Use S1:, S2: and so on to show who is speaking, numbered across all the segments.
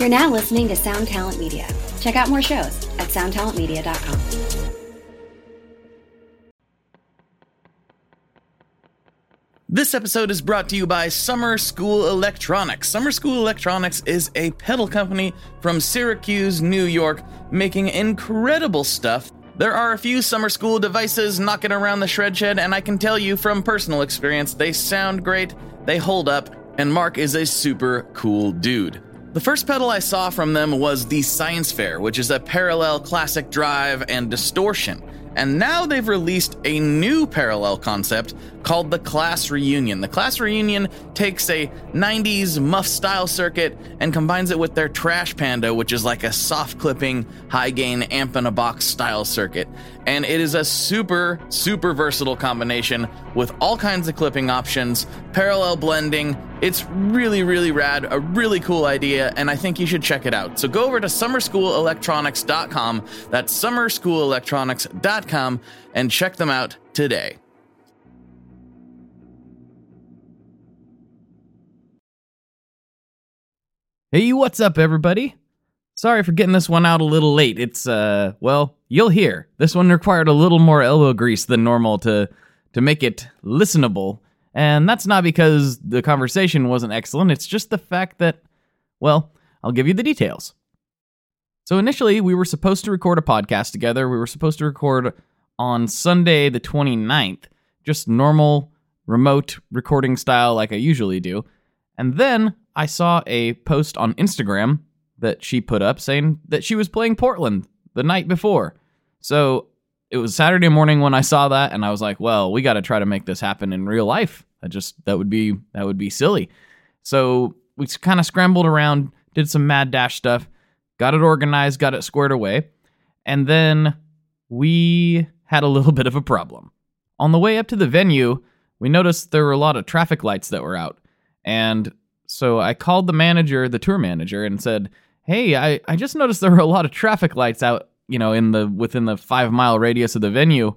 S1: You're now listening to Sound Talent Media. Check out more shows at soundtalentmedia.com.
S2: This episode is brought to you by Summer School Electronics. Summer School Electronics is a pedal company from Syracuse, New York, making incredible stuff. There are a few summer school devices knocking around the shred shed, and I can tell you from personal experience, they sound great, they hold up, and Mark is a super cool dude. The first pedal I saw from them was the Science Fair, which is a parallel classic drive and distortion. And now they've released a new parallel concept called the Class Reunion. The Class Reunion takes a 90s muff style circuit and combines it with their Trash Panda, which is like a soft clipping, high gain amp in a box style circuit. And it is a super, super versatile combination with all kinds of clipping options, parallel blending. It's really, really rad, a really cool idea, and I think you should check it out. So go over to summerschoolelectronics.com, that's summerschoolelectronics.com, and check them out today.
S3: Hey, what's up, everybody? Sorry for getting this one out a little late. It's, uh, well, you'll hear. This one required a little more elbow grease than normal to, to make it listenable. And that's not because the conversation wasn't excellent, it's just the fact that, well, I'll give you the details. So initially, we were supposed to record a podcast together. We were supposed to record on Sunday, the 29th, just normal remote recording style like I usually do. And then I saw a post on Instagram that she put up saying that she was playing Portland the night before. So it was Saturday morning when I saw that and I was like, well, we got to try to make this happen in real life. That just that would be that would be silly. So we kind of scrambled around, did some mad dash stuff, got it organized, got it squared away, and then we had a little bit of a problem. On the way up to the venue, we noticed there were a lot of traffic lights that were out. And so I called the manager, the tour manager, and said, Hey, I, I just noticed there were a lot of traffic lights out, you know, in the within the five mile radius of the venue.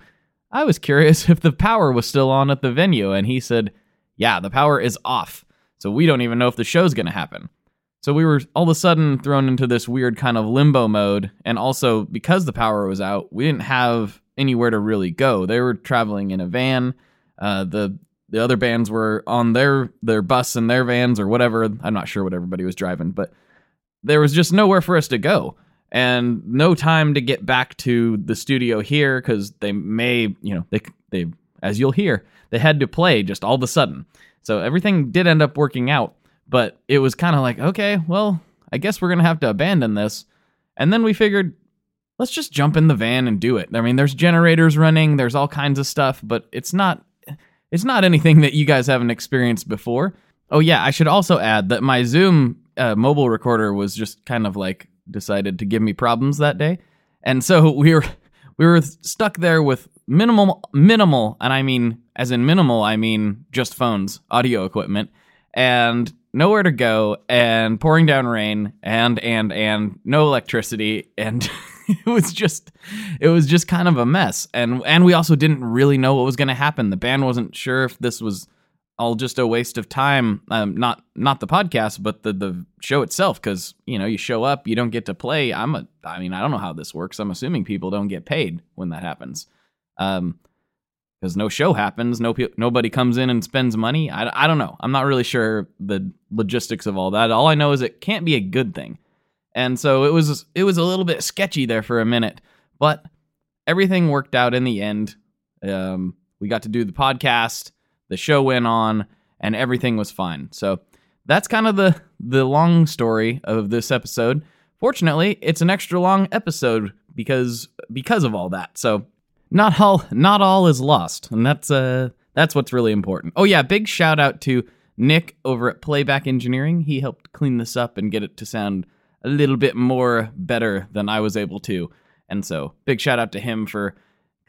S3: I was curious if the power was still on at the venue, and he said, Yeah, the power is off. So we don't even know if the show's gonna happen. So we were all of a sudden thrown into this weird kind of limbo mode, and also because the power was out, we didn't have anywhere to really go. They were traveling in a van. Uh, the the other bands were on their their bus and their vans or whatever. I'm not sure what everybody was driving, but there was just nowhere for us to go and no time to get back to the studio here because they may, you know, they they as you'll hear, they had to play just all of a sudden. So everything did end up working out, but it was kind of like, okay, well, I guess we're gonna have to abandon this. And then we figured, let's just jump in the van and do it. I mean, there's generators running, there's all kinds of stuff, but it's not it's not anything that you guys haven't experienced before. Oh yeah, I should also add that my Zoom uh, mobile recorder was just kind of like decided to give me problems that day, and so we were we were stuck there with minimal minimal, and I mean as in minimal, I mean just phones, audio equipment, and nowhere to go, and pouring down rain, and and and no electricity, and it was just it was just kind of a mess. And and we also didn't really know what was going to happen. The band wasn't sure if this was all just a waste of time um, not not the podcast but the the show itself because you know you show up you don't get to play. I'm a i mean i don't know how this works. I'm assuming people don't get paid when that happens. Um because no show happens no pe- nobody comes in and spends money. I, I don't know. I'm not really sure the logistics of all that. All i know is it can't be a good thing. And so it was it was a little bit sketchy there for a minute, but everything worked out in the end. Um, we got to do the podcast, the show went on, and everything was fine. So that's kind of the the long story of this episode. Fortunately, it's an extra long episode because because of all that. So not all not all is lost, and that's uh that's what's really important. Oh yeah, big shout out to Nick over at Playback Engineering. He helped clean this up and get it to sound a little bit more better than I was able to. And so, big shout out to him for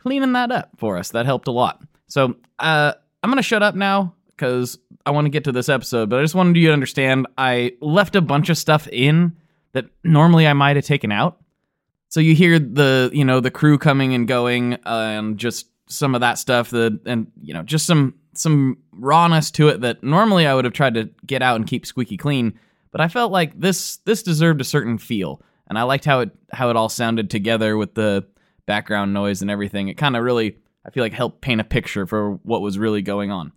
S3: cleaning that up for us. That helped a lot. So, uh, I'm going to shut up now because I want to get to this episode, but I just wanted you to understand I left a bunch of stuff in that normally I might have taken out. So you hear the, you know, the crew coming and going uh, and just some of that stuff that and you know, just some some rawness to it that normally I would have tried to get out and keep squeaky clean but I felt like this this deserved a certain feel, and I liked how it how it all sounded together with the background noise and everything. It kind of really I feel like helped paint a picture for what was really going on.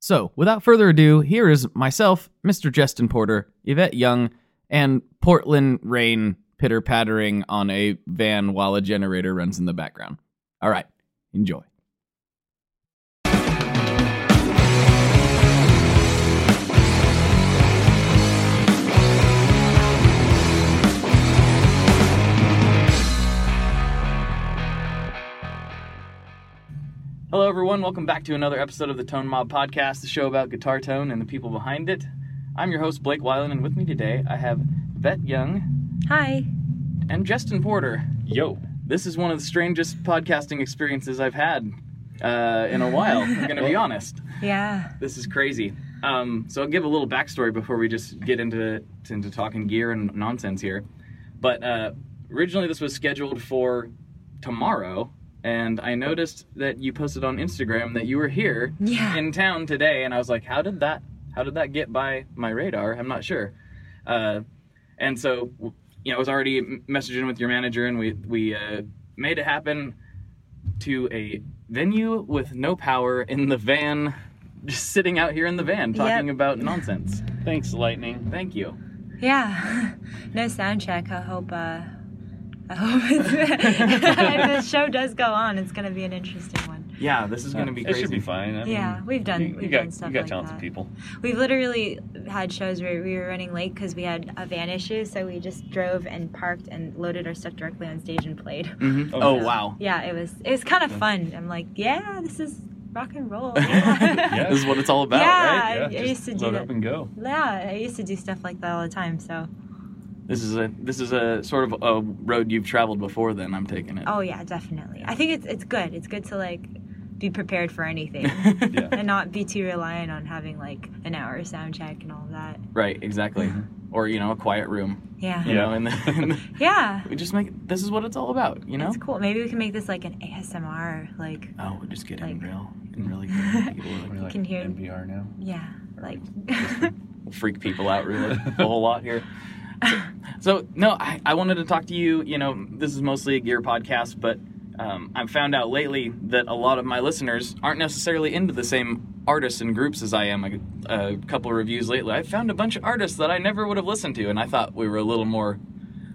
S3: So, without further ado, here is myself, Mr. Justin Porter, Yvette Young, and Portland rain pitter pattering on a van while a generator runs in the background. All right, enjoy. Hello, everyone. Welcome back to another episode of the Tone Mob Podcast, the show about guitar tone and the people behind it. I'm your host, Blake Weiland, and with me today I have Vet Young
S4: Hi.
S3: and Justin Porter.
S5: Yo.
S3: This is one of the strangest podcasting experiences I've had uh, in a while, I'm going to be honest.
S4: Yeah.
S3: This is crazy. Um, so I'll give a little backstory before we just get into into talking gear and nonsense here. But uh, originally, this was scheduled for tomorrow, and I noticed that you posted on Instagram that you were here
S4: Yeah.
S3: in town today, and I was like, "How did that? How did that get by my radar? I'm not sure." Uh, and so, you know, I was already messaging with your manager, and we we uh, made it happen to a venue with no power in the van, just sitting out here in the van talking
S4: Yep.
S3: about nonsense.
S5: Thanks, Lightning.
S3: Thank you.
S4: Yeah. No sound check. I hope uh I hope it's, if the show does go on, it's gonna be an interesting one.
S3: Yeah, this is going to be
S5: it
S3: crazy.
S5: should be fine. I mean,
S4: Yeah, we've done
S5: You, you
S4: we've
S5: got,
S4: done stuff
S5: you got
S4: like
S5: talented
S4: that.
S5: people.
S4: We've literally had shows where we were running late because we had a van issue, so we just drove and parked and loaded our stuff directly on stage and played.
S3: Mhm.
S5: Oh,
S3: Oh,
S5: yeah.
S3: wow.
S4: Yeah, it was it was kind of fun. I'm like, yeah, this is rock and roll.
S5: Yeah.
S3: This is what it's all about,
S4: Yeah.
S3: right?
S4: I- I
S5: just
S4: used to do
S5: load
S4: that.
S5: up and go.
S4: yeah, I used to do stuff like that all the time. So,
S3: This is a this is a sort of a road you've traveled before. Then I'm taking it.
S4: oh yeah, definitely. I think it's it's good. It's good to like be prepared for anything
S5: Yeah.
S4: and not be too reliant on having like an hour sound check and all that.
S3: right, exactly. Or you know, a quiet room.
S4: Yeah.
S3: You know, and then
S4: Yeah.
S3: we just make this is what it's all about. You know.
S4: It's cool. Maybe we can make this like an ASMR, like
S3: Oh, we're just getting
S4: Like-
S3: real and really good. People
S5: We're
S3: like,
S5: like
S4: can hear-
S5: NPR now.
S4: yeah, like
S3: freak people out really a whole lot here. So, so, no, I, I wanted to talk to you. You know, this is mostly a gear podcast, but um, I've found out lately that a lot of my listeners aren't necessarily into the same artists and groups as I am. A, a couple of reviews lately, I found a bunch of artists that I never would have listened to, and I thought we were a little more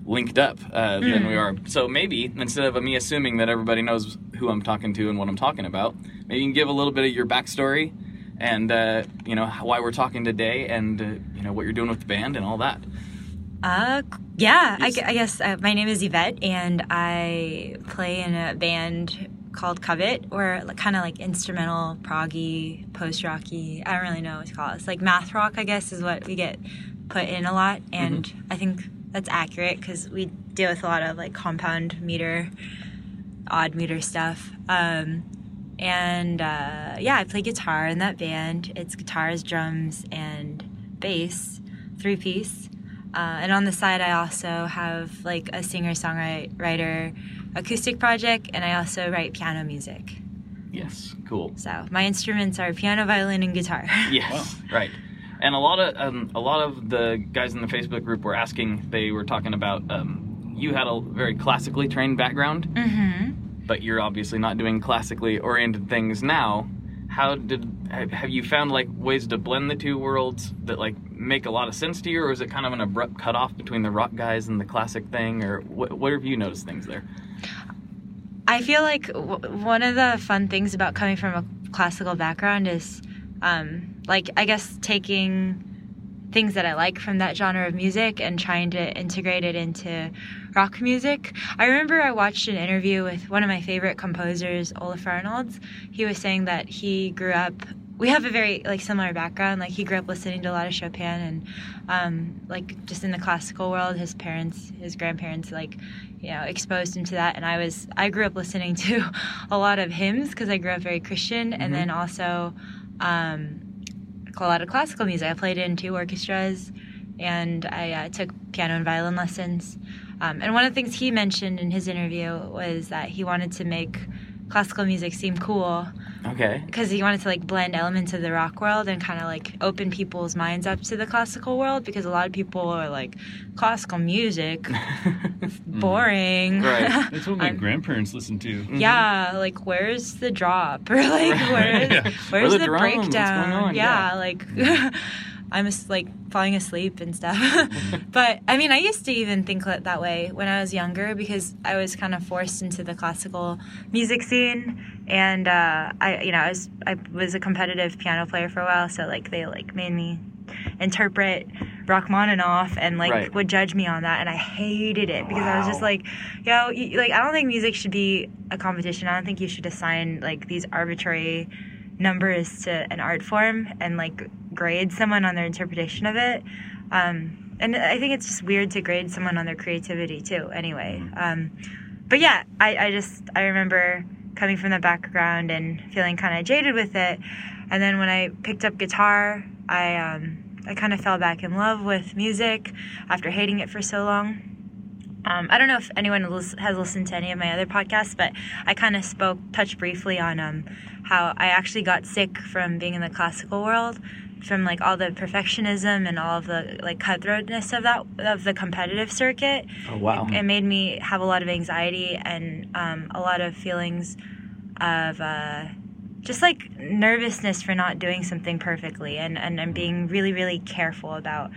S3: linked up uh, than we are. So maybe instead of me assuming that everybody knows who I'm talking to and what I'm talking about, maybe you can give a little bit of your backstory and uh, you know why we're talking today, and uh, you know what you're doing with the band and all that.
S4: Uh, yeah, I, I guess uh, my name is Yvette, and I play in a band called Covet. We're kind of like instrumental, proggy, post rocky. I don't really know what to call it. It's like math rock, I guess, is what we get put in a lot, and I think that's accurate because we deal with a lot of like compound meter, odd meter stuff. Um, and uh, yeah, I play guitar in that band. It's guitars, drums, and bass, three piece. Uh, and on the side, I also have like a singer songwriter acoustic project, and I also write piano music.
S3: Yes, cool.
S4: So my instruments are piano, violin, and guitar.
S3: Yes, right. And a lot of um, a lot of the guys in the Facebook group were asking. They were talking about um, you had a very classically trained background,
S4: mm-hmm.
S3: but you're obviously not doing classically oriented things now. How did have you found like ways to blend the two worlds that like make a lot of sense to you, or is it kind of an abrupt cutoff between the rock guys and the classic thing, or what? What have you noticed things there?
S4: I feel like w- one of the fun things about coming from a classical background is, um, like, I guess taking things that I like from that genre of music and trying to integrate it into rock music. I remember I watched an interview with one of my favorite composers, Olaf Arnalds. He was saying that he grew up. We have a very like similar background. Like he grew up listening to a lot of Chopin and um, like just in the classical world. His parents, his grandparents, like you know, exposed him to that. And I was I grew up listening to a lot of hymns because I grew up very Christian, and then also. Um, a lot of classical music. I played in two orchestras, and I uh, took piano and violin lessons. Um, and one of the things he mentioned in his interview was that he wanted to make classical music seem cool
S2: Okay.
S4: because he wanted to like blend elements of the rock world and kind of like open people's minds up to the classical world because a lot of people are like classical music boring mm.
S2: Right.
S5: That's what my
S4: I'm-
S5: grandparents listened to. Mm-hmm.
S4: yeah like where's the drop or like where's,
S5: Yeah.
S4: where's
S2: the
S4: the,
S2: drum? What's going
S4: breakdown
S2: on?
S4: yeah,
S2: Yeah.
S4: like mm-hmm. I'm just like falling asleep and stuff. But i mean i used to even think that that way when i was younger because i was kind of forced into the classical music scene. And uh, i you know i was i was a competitive piano player for a while so like they like made me interpret Rachmaninoff and like
S2: Right.
S4: would judge me on that and I hated it because I was just like yo you, like I don't think music should be a competition. I don't think you should assign like these arbitrary numbers to an art form and like grade someone on their interpretation of it. Um, and I think it's just weird to grade someone on their creativity too anyway. Um, but yeah I, I just I remember coming from the background and feeling kind of jaded with it. And then when I picked up guitar I um, I kind of fell back in love with music after hating it for so long um, I don't know if anyone has listened to any of my other podcasts, but I kind of spoke, touched briefly on um, how I actually got sick from being in the classical world, from like all the perfectionism and all of the like cutthroatness of that of the competitive circuit.
S2: Oh wow.
S4: It made me have a lot of anxiety and um, a lot of feelings of uh, just like nervousness for not doing something perfectly and, and, and being really, really careful about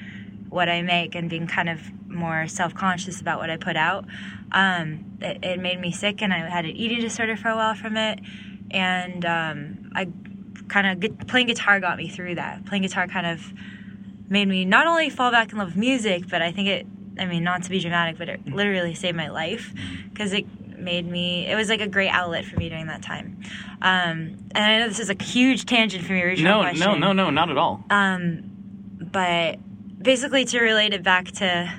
S4: what I make and being kind of more self conscious about what I put out. Um, it, it made me sick, and I had an eating disorder for a while from it. And um, I kind of get, playing guitar got me through that. Playing guitar kind of made me not only fall back in love with music, but I think it, I mean, not to be dramatic, but it literally saved my life because it made me, it was like a great outlet for me during that time. Um, and I know this is a huge tangent from your original
S2: No,
S4: question
S2: no, no, no, not at all.
S4: um, but basically to relate it back to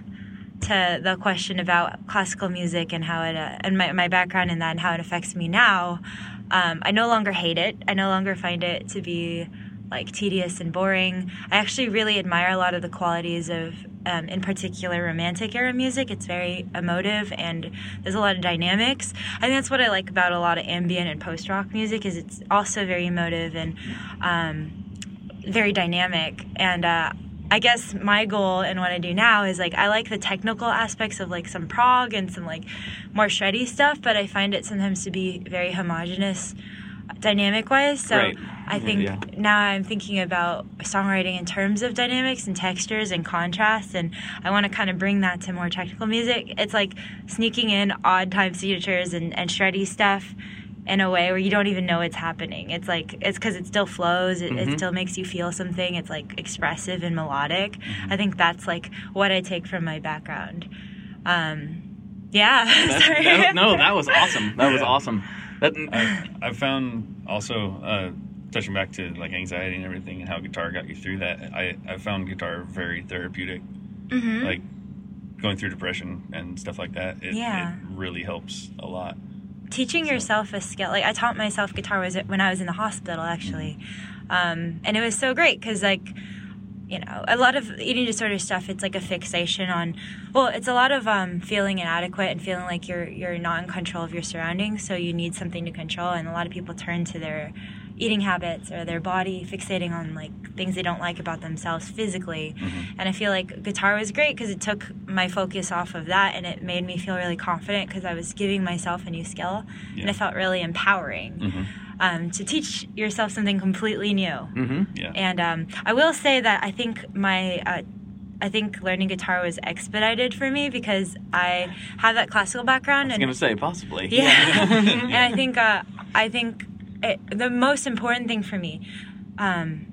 S4: to the question about classical music and how it uh, and my, my background in that and how it affects me now um, i no longer hate it. I no longer find it to be like tedious and boring. I actually really admire a lot of the qualities of um, in particular romantic era music. It's very emotive and there's a lot of dynamics. I think that's what i like about a lot of ambient and post-rock music is it's also very emotive and um, very dynamic. And uh, i guess my goal and what i do now is like i like the technical aspects of like some prog and some like more shreddy stuff but i find it sometimes to be very homogenous dynamic wise so
S2: Right.
S4: i think
S2: Yeah.
S4: now i'm thinking about songwriting in terms of dynamics and textures and contrast and i want to kind of bring that to more technical music it's like sneaking in odd time signatures and, and shreddy stuff in a way where you don't even know it's happening. It's like it's because it still flows. It,
S2: Mm-hmm.
S4: it still makes you feel something. It's like expressive and melodic. I think that's like what I take from my background. Um, yeah.
S2: That's-
S4: sorry.
S2: that- no, that was awesome. That was
S5: Yeah.
S2: awesome. That,
S5: I, I found also uh, touching back to like anxiety and everything and how guitar got you through that. I, I found guitar very therapeutic.
S4: Mhm.
S5: Like going through depression and stuff like that. It,
S4: Yeah.
S5: it really helps a lot.
S4: Teaching yourself a skill like i taught myself guitar was when i was in the hospital actually. Um, and it was so great because like you know a lot of eating disorder stuff it's like a fixation on well it's a lot of um, feeling inadequate and feeling like you're you're not in control of your surroundings so you need something to control and a lot of people turn to their eating habits or their body fixating on like things they don't like about themselves physically and i feel like guitar was great because it took my focus off of that and it made me feel really confident because i was giving myself a new skill and
S5: Yeah.
S4: it felt really empowering
S5: Mhm.
S4: um, to teach yourself something completely new
S2: hmm
S5: Yeah.
S4: and um, I will say that I think my uh, I think learning guitar was expedited for me because I have that classical background.
S2: I was
S4: and
S2: gonna say possibly.
S4: yeah, and I think uh, I think it, the most important thing for me um,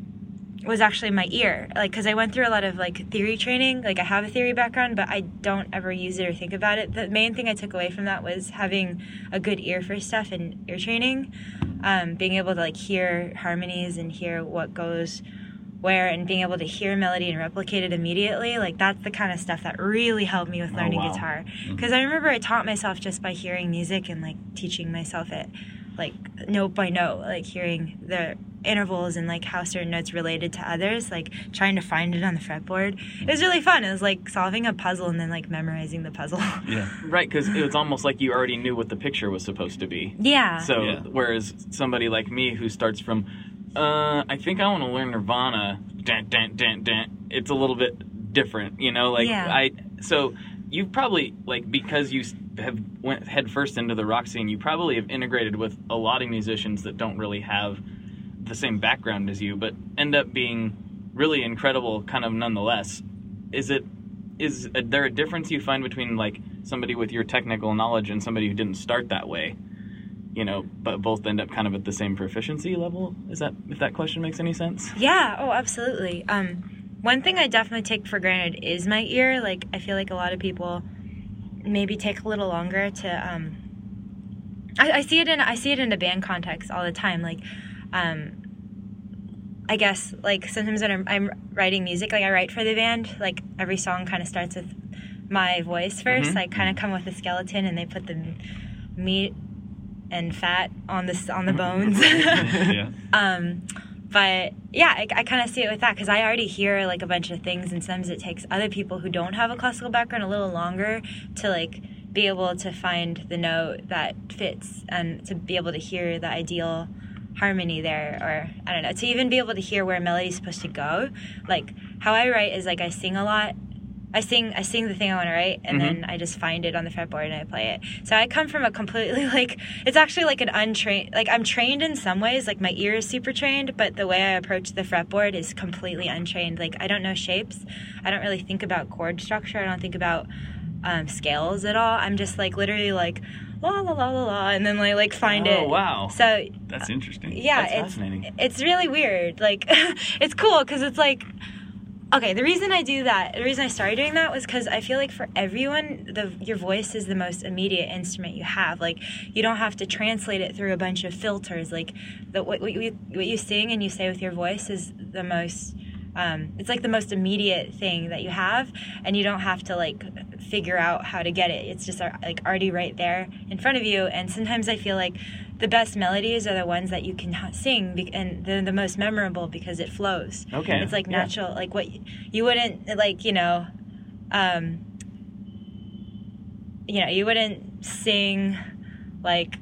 S4: was actually my ear, like because I went through a lot of like theory training. Like I have a theory background, but I don't ever use it or think about it. The main thing I took away from that was having a good ear for stuff and ear training, um, being able to like hear harmonies and hear what goes where and being able to hear melody and replicate it immediately like that's the kind of stuff that really helped me with learning
S2: wow.
S4: guitar because i remember i taught myself just by hearing music and like teaching myself it like note by note like hearing the intervals and like how certain notes related to others, like trying to find it on the fretboard. It was really fun. It was like solving a puzzle and then like memorizing the puzzle.
S5: Yeah.
S3: Right, because it was almost like you already knew what the picture was supposed to be.
S4: yeah.
S3: So,
S5: Yeah.
S3: whereas somebody like me who starts from, uh, I think I want to learn Nirvana, dun, dun, dun, dun, it's a little bit different, you know? Like,
S4: Yeah.
S3: I, so you probably, like, because you s- have went headfirst into the rock scene, you probably have integrated with a lot of musicians that don't really have the same background as you, but end up being really incredible kind of nonetheless. Is it, is there a difference you find between, like, somebody with your technical knowledge and somebody who didn't start that way? you know, but both end up kind of at the same proficiency level. Is that if that question makes any sense?
S4: Yeah, oh, absolutely. Um, one thing I definitely take for granted is my ear. Like, I feel like a lot of people maybe take a little longer to. Um, I, I see it in I see it in a band context all the time. Like, um, I guess like sometimes when I'm, I'm writing music, like I write for the band, like every song kind of starts with my voice 1st
S3: Mhm.
S4: I kind of come with a skeleton, and they put the meat and fat on the s- on the bones.
S5: yeah.
S4: Um, but yeah, I, I kind of see it with that because I already hear like a bunch of things, and sometimes it takes other people who don't have a classical background a little longer to like be able to find the note that fits and to be able to hear the ideal harmony there or i don't know to even be able to hear where a melody's supposed to go. Like how i write is like i sing a lot I sing I sing the thing I want to write and then I just find it on the fretboard and I play it. So I come from a completely like it's actually like an untrained like I'm trained in some ways like my ear is super trained but the way I approach the fretboard is completely untrained. Like I don't know shapes. I don't really think about chord structure. I don't think about um, scales at all. I'm just like literally like la la la la la and then like like find
S3: Oh,
S4: it.
S3: wow.
S4: So
S5: That's interesting.
S4: yeah,
S3: That's
S4: it's
S3: fascinating.
S4: it's really weird. Like it's cool because it's like okay. The reason I do that, the reason I started doing that was because I feel like for everyone, the your voice is the most immediate instrument you have. Like you don't have to translate it through a bunch of filters. Like the what, what you what you sing and you say with your voice is the most. Um, it's like the most immediate thing that you have, and you don't have to like figure out how to get it. It's just uh, like already right there in front of you. And sometimes I feel like the best melodies are the ones that you can sing, be- and they're the most memorable because it flows.
S3: Okay.
S4: it's like
S3: Yeah.
S4: natural, like what you wouldn't like, you know, um, you know, you wouldn't sing like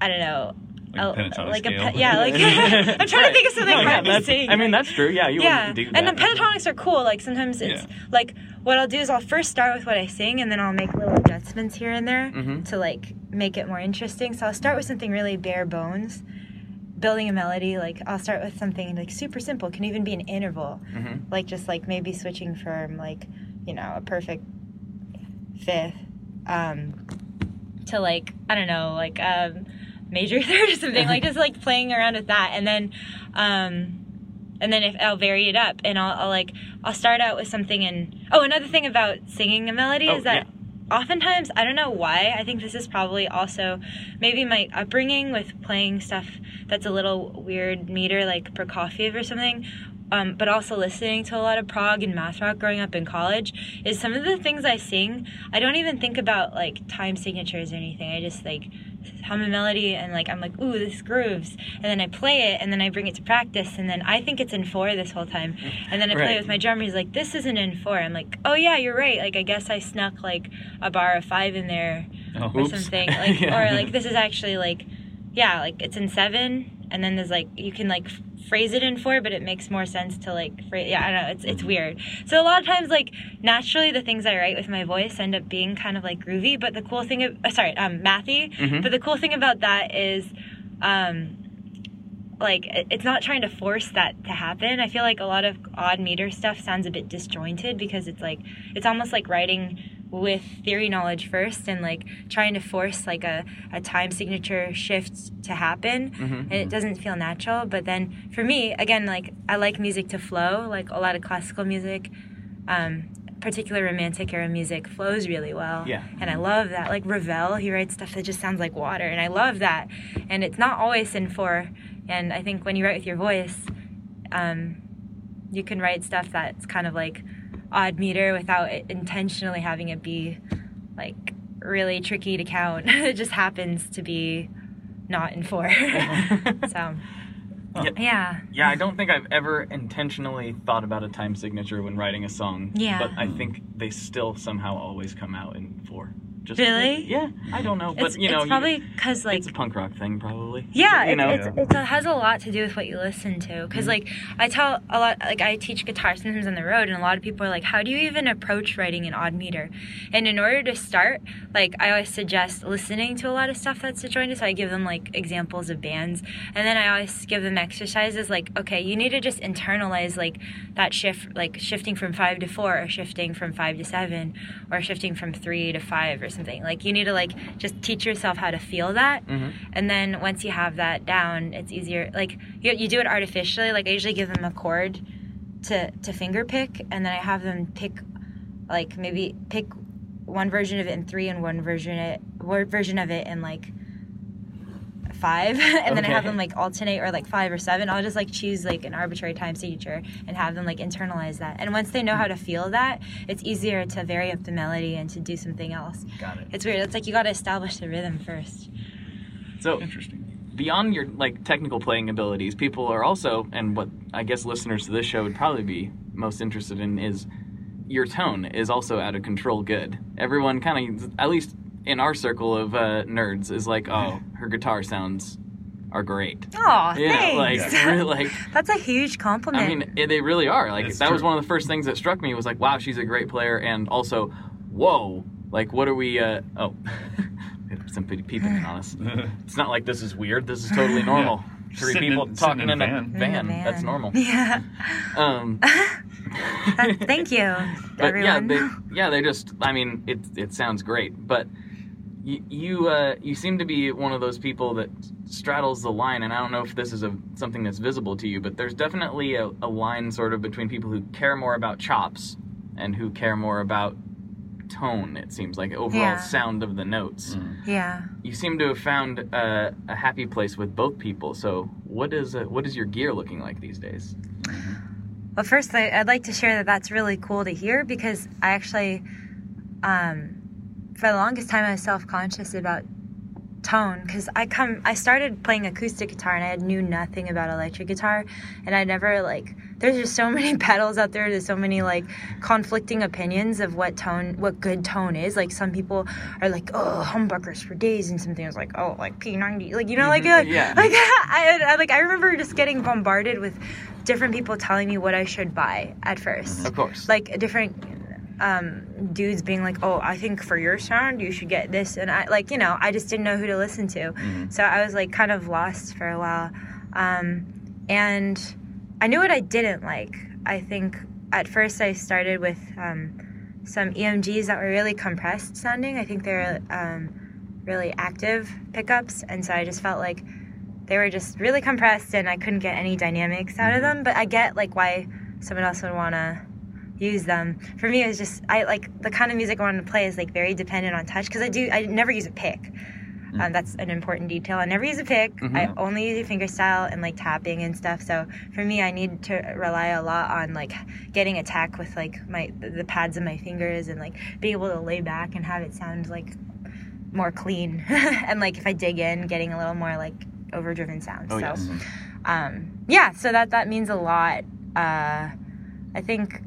S4: I don't know.
S5: Like
S4: a-
S5: pentatonic
S4: like a
S5: scale.
S4: pe- yeah, like I'm trying to think of something
S3: No, yeah,
S4: hard to sing.
S3: I mean, that's true. Yeah, you
S4: yeah,
S3: wouldn't do
S4: and
S3: that.
S4: the pentatonics are cool. Like sometimes it's
S5: Yeah.
S4: like what I'll do is I'll first start with what I sing, and then I'll make little adjustments here and there
S3: Mhm.
S4: to like make it more interesting. So I'll start with something really bare bones, building a melody. Like I'll start with something like super simple. Can even be an interval,
S3: Mhm.
S4: like just like maybe switching from like you know a perfect fifth um, to like I don't know like um, major third or something. like just like playing around with that, and then. Um, and then if I'll vary it up and I'll, I'll like I'll start out with something and oh another thing about singing a melody
S3: Oh,
S4: is that oftentimes I don't know why I think this is probably also maybe my upbringing with playing stuff that's a little weird meter like Prokofiev or something um, but also listening to a lot of prog and math rock growing up in college is some of the things I sing I don't even think about like time signatures or anything I just like hum a melody and like I'm like ooh this grooves and then I play it and then I bring it to practice and then I think it's in four this whole time and then I play
S3: Right.
S4: it with my drummer he's like this isn't in four I'm like oh yeah you're right like I guess I snuck like a bar of five in there
S5: Oh,
S4: or
S3: Oops.
S4: something like
S3: Yeah.
S4: or like this is actually like yeah like it's in seven and then there's like you can like phrase it in four but it makes more sense to like phrase yeah i don't know it's it's weird. So a lot of times like naturally the things i write with my voice end up being kind of like groovy but the cool thing of, uh, sorry um mathy
S3: Mhm.
S4: but the cool thing about that is um like it's not trying to force that to happen. I feel like a lot of odd meter stuff sounds a bit disjointed because it's like it's almost like writing with theory knowledge first and like trying to force like a, a time signature shift to happen. And it doesn't feel natural but then for me again like i like music to flow like a lot of classical music um particular romantic era music flows really well.
S3: Yeah.
S4: and i love that like ravel he writes stuff that just sounds like water and i love that. And it's not always in four and i think when you write with your voice um you can write stuff that's kind of like odd meter without it intentionally having it be like really tricky to count. it just happens to be not in four. Uh-huh. so Yeah.
S3: Yeah, I don't think I've ever intentionally thought about a time signature when writing a song.
S4: Yeah.
S3: But I think they still somehow always come out in four. Just
S4: Really?
S3: Yeah, I don't know, but
S4: It's,
S3: you know,
S4: it's probably because like
S3: it's a punk rock thing, probably.
S4: Yeah,
S3: you
S4: it,
S3: know.
S4: it's, it's, it has a lot to do with what you listen to. Because, mm-hmm. like, I tell a lot, like, I teach guitar sometimes on the road, and a lot of people are like, how do you even approach writing an odd meter? And in order to start, like, I always suggest listening to a lot of stuff that's disjointed. So I give them, like, examples of bands. And then I always give them exercises like, okay, you need to just internalize, like, that shift, like, shifting from five to four, or shifting from five to seven, or shifting from three to five, or something. Like, you need to, like, just teach yourself how to feel that.
S3: Mhm.
S4: And then once you have that down, it's easier. Like you, you do it artificially. Like I usually give them a chord to to finger pick, and then I have them pick, like maybe pick one version of it in three and one version it word version of it in like five, and then I have them like alternate or like five or seven. I'll just like choose like an arbitrary time signature and have them like internalize that. And once they know how to feel that, it's easier to vary up the melody and to do something else.
S3: Got it.
S4: It's weird. It's like you got to establish the rhythm first.
S3: So
S5: Interesting.
S3: beyond your like technical playing abilities, people are also, and what I guess listeners to this show would probably be most interested in is your tone is also out of control. Good. Everyone kind of, at least in our circle of uh, nerds, is like, oh, her guitar sounds are great.
S4: Oh,
S3: Yeah,
S4: thanks.
S3: like really, like
S4: That's a huge compliment.
S3: I mean, it, they really are. Like
S5: It's
S3: that was one of the first things that struck me was like, wow, she's a great player, and also, whoa, like what are we? Uh, oh, some people in on us. It's not like this is weird. This is totally normal. Three
S5: Sitting
S3: people
S5: in-
S3: talking in
S5: in
S3: a
S5: a
S3: van.
S5: van.
S4: In the
S3: That's normal.
S4: Yeah.
S3: Um,
S4: That- thank you,
S3: but yeah,
S4: everyone.
S3: they, yeah, they just. I mean, it it sounds great, but you you, uh, you seem to be one of those people that straddles the line, and I don't know if this is a something that's visible to you, but there's definitely a, a line sort of between people who care more about chops and who care more about tone. It seems like overall
S4: Yeah.
S3: sound of the notes.
S4: yeah.
S3: You seem to have found uh, a happy place with both people. So, what is uh, what is your gear looking like these days?
S4: Well, first, I, I'd like to share that that's really cool to hear because I actually, um, for the longest time, I was self conscious about tone because I come, I started playing acoustic guitar and I knew nothing about electric guitar, and I never like. There's just so many pedals out there. There's so many like conflicting opinions of what tone, what good tone is. Like some people are like, oh, humbuckers for days, and something is like, oh, like P90, like you know, like uh,
S3: Yeah.
S4: like I, I like I remember just getting bombarded with different people telling me what I should buy at first.
S3: Of course.
S4: Like a different um, dudes being like, "Oh, I think for your sound you should get this," and I like you know I just didn't know who to listen to, so I was like kind of lost for a while, um, and I knew what I didn't like. I think at first I started with um, some EMGs that were really compressed sounding. I think they're um, really active pickups, and so I just felt like they were just really compressed and I couldn't get any dynamics out of them. But I get like why someone else would want to use them. For me, it was just I like the kind of music I wanted to play is like very dependent on touch because I do I never use a pick. Um, that's an important detail. I never use a pick. I only use a finger style and like tapping and stuff. So for me, I need to rely a lot on like getting attack with like my the pads of my fingers and like being able to lay back and have it sound like more clean. and like if I dig in, getting a little more like overdriven sounds.
S3: Oh,
S4: so
S3: yes.
S4: um, yeah, so that that means a lot. Uh, I think,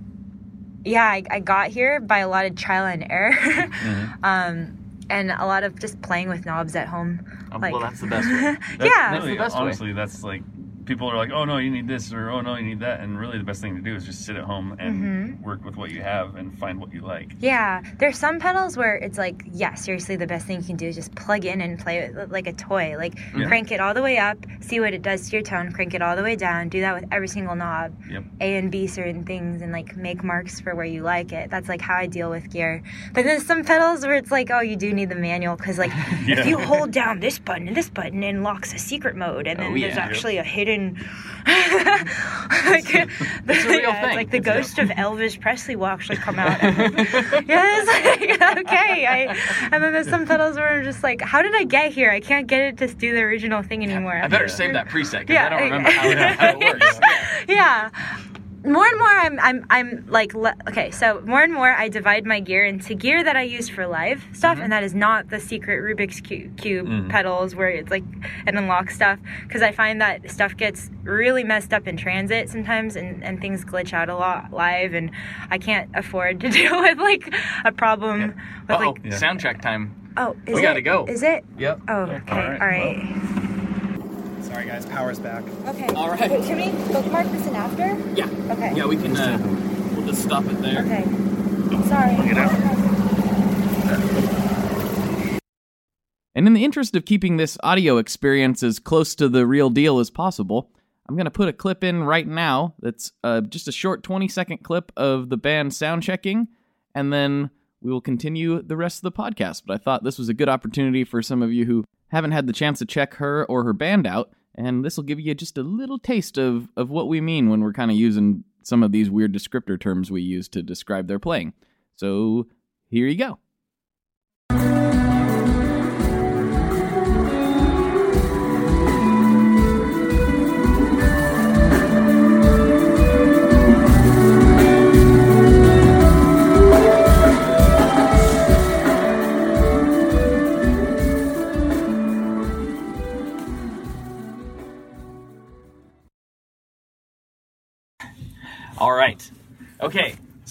S4: yeah, I, I got here by a lot of trial and error, um, and a lot of just playing with knobs at home.
S3: Oh,
S4: like-
S3: well, that's the best way.
S4: yeah,
S3: that's the best way.
S5: honestly, that's like people are like, oh no, you need this or oh no, you need that, and really the best thing to do is just sit at home and
S4: Mm-hmm.
S5: work with what you have and find what you like.
S4: Yeah, there's some pedals where it's like, yeah, seriously, the best thing you can do is just plug in and play it like a toy. Like
S5: Yeah.
S4: crank it all the way up, see what it does to your tone, crank it all the way down, do that with every single knob,
S5: Yep.
S4: A and B certain things, and like make marks for where you like it. That's like how I deal with gear. But there's some pedals where it's like, oh, you do need the manual because like
S5: Yeah.
S4: if you hold down this button and this button, it unlocks a secret mode, and then
S3: Oh,
S4: there's
S3: yeah.
S4: actually a hidden. like,
S3: It's a real
S4: yeah,
S3: thing.
S4: Like the
S3: It's-
S4: ghost of Elvis Presley will actually come out. yeah, it's like okay. I, and then there's some pedals where I'm just like, how did I get here? I can't get it to do the original thing anymore.
S3: I better save that preset because
S4: Yeah.
S3: I don't remember how, it- how it works.
S4: yeah. More and more I'm I'm I'm like le- okay, so more and more I divide my gear into gear that I use for live stuff,
S2: Mm-hmm.
S4: and that is not the secret Rubik's cube, cube pedals where it's like an unlock stuff, because I find that stuff gets really messed up in transit sometimes, and and things glitch out a lot live, and I can't afford to deal with like a problem with
S2: Oh,
S4: like
S2: sound check time.
S4: oh is
S2: We
S4: it,
S2: gotta go.
S4: is it
S2: Yep.
S4: oh okay
S5: right.
S4: all right
S6: Sorry, guys. Power's back.
S4: okay
S2: All right.
S4: Wait, can we bookmark this in after
S2: Yeah.
S4: okay
S2: Yeah, we can. Uh, we'll just stop it there.
S4: okay sorry
S3: And in the interest of keeping this audio experience as close to the real deal as possible, I'm going to put a clip in right now that's uh, just a short 20 second clip of the band sound checking, and then we will continue the rest of the podcast. But I thought this was a good opportunity for some of you who haven't had the chance to check her or her band out, and this will give you just a little taste of, of what we mean when we're kind of using some of these weird descriptor terms we use to describe their playing. So here you go.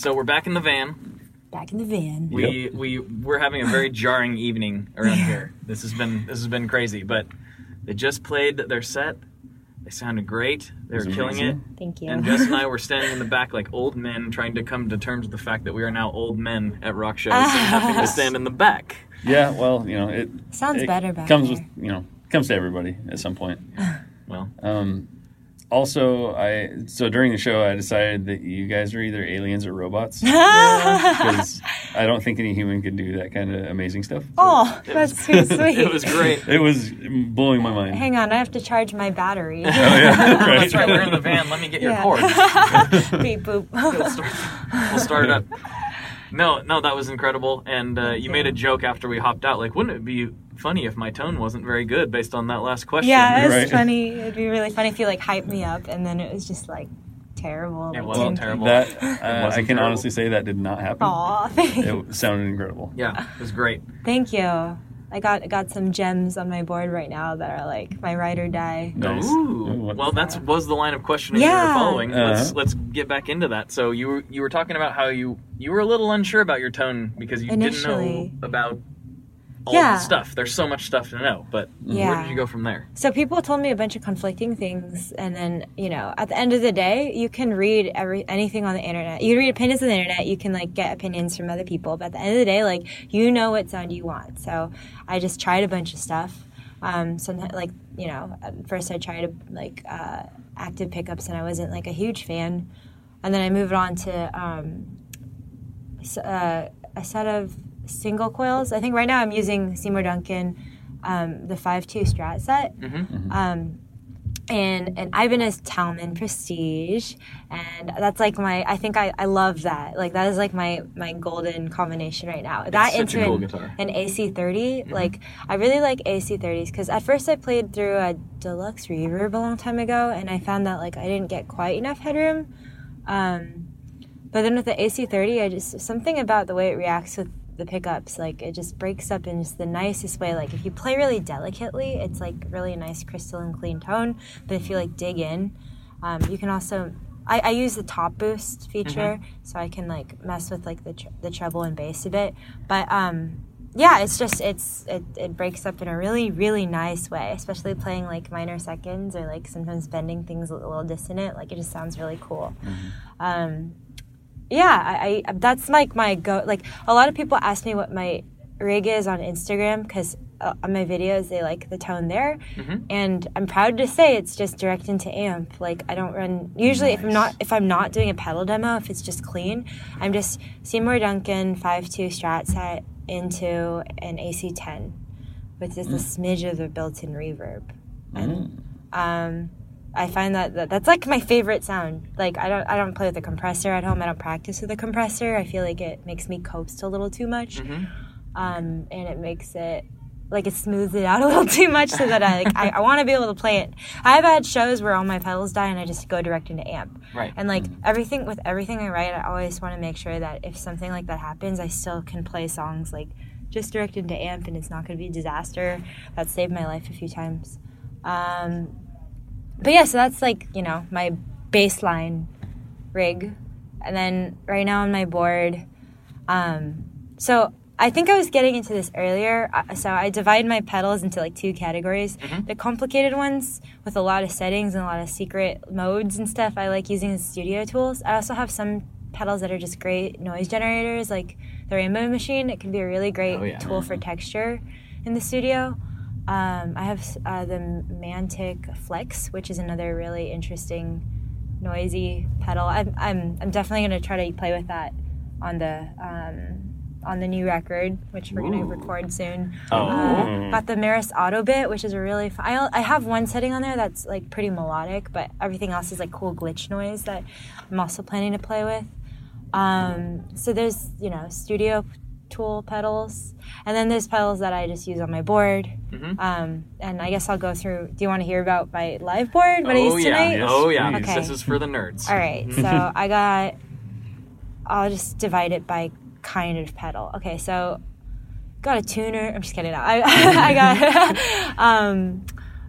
S2: So we're back in the van.
S4: back in the van
S2: We we we're having a very jarring evening around here. This has been this has been crazy, but they just played their set. They sounded great. They were killing it.
S4: thank you
S2: And Jess and I were standing in the back like old men, trying to come to terms with the fact that we are now old men at rock shows and having to stand in the back.
S5: Yeah, well, you know, it
S4: Sounds
S5: it
S4: better back
S5: comes
S4: there.
S5: with you know comes to everybody at some point.
S2: Well,
S5: Um, also, I so during the show, I decided that you guys are either aliens or robots because I don't think any human could do that kind of amazing stuff.
S4: oh that's too sweet
S2: it was great.
S5: It was blowing my mind.
S4: hang on I have to charge my battery
S5: Oh, yeah, right.
S2: That's right. We're in the van. Let me get your
S4: Yeah.
S2: cord.
S4: beep boop
S2: We'll start, we'll start it up. No, no, that was incredible. And uh, you made a joke after we hopped out. Like, wouldn't it be funny if my tone wasn't very good based on that last question?
S4: Yeah, it was
S5: Right.
S4: funny. It'd be really funny if you like hyped me up and then it was just like terrible.
S2: It
S4: like,
S2: wasn't
S4: didn't-
S2: terrible.
S5: That uh, I
S2: wasn't
S5: can
S2: terrible.
S5: honestly say that did not happen.
S4: Aw, thank, you.
S5: It sounded incredible.
S2: Yeah, it was great.
S4: thank you. I got got some gems on my board right now that are like my ride or die.
S5: Nice.
S2: Ooh. Well, that was the line of questioning you
S4: Yeah.
S2: were following. Let's
S5: Uh-huh.
S2: let's get back into that. So you were you were talking about how you you were a little unsure about your tone because you
S4: Initially.
S2: didn't know about all
S4: Yeah.
S2: the stuff. There's so much stuff to know. But
S4: yeah.
S2: where did you go from there?
S4: So people told me a bunch of conflicting things, and then you know, at the end of the day, you can read every anything on the internet. You can read opinions on the internet. You can like get opinions from other people, but at the end of the day, like you know what sound you want. So I just tried a bunch of stuff. Um, sometimes, like you know, at first I tried like uh, active pickups, and I wasn't like a huge fan. And then I moved on to um, uh, a set of single coils. I think right now I'm using Seymour Duncan, um, the 5.2 Strat set. Um, and and Ibanez Talman Prestige, and that's like my. I think I, I love that. Like that is like my my golden combination right now. that
S2: such a
S4: into
S2: cool
S4: an,
S2: guitar.
S4: an AC30. Like I really like AC30s because at first I played through a deluxe reverb a long time ago, and I found that like I didn't get quite enough headroom. Um, but then with the AC30, I just something about the way it reacts with the pickups, like it just breaks up in just the nicest way. Like if you play really delicately, it's like really nice crystalline clean tone. But if you like dig in, um, you can also. I, I use the top boost feature, so I can like mess with like the tr- the treble and bass a bit. But um, yeah, it's just it's it, it breaks up in a really really nice way, especially playing like minor seconds or like sometimes bending things a little dissonant. Like it just sounds really cool. Um, yeah, I, I that's like my go. Like a lot of people ask me what my rig is on Instagram because uh, on my videos they like the tone there, and I'm proud to say it's just direct into amp. Like I don't run usually if I'm not if I'm not doing a pedal demo if it's just clean, I'm just Seymour Duncan five two Strat set into an AC10 with just a smidge of the built-in reverb, and um, I find that, that that's like my favorite sound. Like I don't I don't play with a compressor at home. I don't practice with a compressor. I feel like it makes me coast a little too much, um, and it makes it like it smooths it out a little too much so that I like I, I want to be able to play it. I've had shows where all my pedals die and I just go direct into amp.
S3: Right.
S4: And like everything with everything I write, I always want to make sure that if something like that happens, I still can play songs like just direct into amp and it's not going to be a disaster. That saved my life a few times. Um, but yeah, so that's like you know my baseline rig, and then right now on my board. Um, so I think I was getting into this earlier. So I divide my pedals into like two categories. The complicated ones with a lot of settings and a lot of secret modes and stuff. I like using studio tools. I also have some pedals that are just great noise generators, like the Rainbow Machine. It can be a really great
S3: Oh, yeah.
S4: tool for texture in the studio. Um, I have uh, the Mantic Flex, which is another really interesting noisy pedal. I'm I'm, I'm definitely going to try to play with that on the um, on the new record, which we're going to record soon.
S3: Oh.
S4: Uh, got the Meris Ottobit, which is a really fun. I, I have one setting on there that's like pretty melodic, but everything else is like cool glitch noise that I'm also planning to play with. Um, so there's you know studio tool pedals, and then there's pedals that I just use on my board.
S3: Mm-hmm.
S4: Um, and I guess I'll go through. Do you want to hear about my live board? What I
S3: oh
S4: used
S3: yeah.
S4: tonight?
S5: Yes,
S3: oh yeah.
S5: please.
S4: Okay.
S3: This is for the nerds.
S4: All right, so I got. I'll just divide it by kind of pedal. Okay, so got a tuner. I'm just kidding. I I got. um,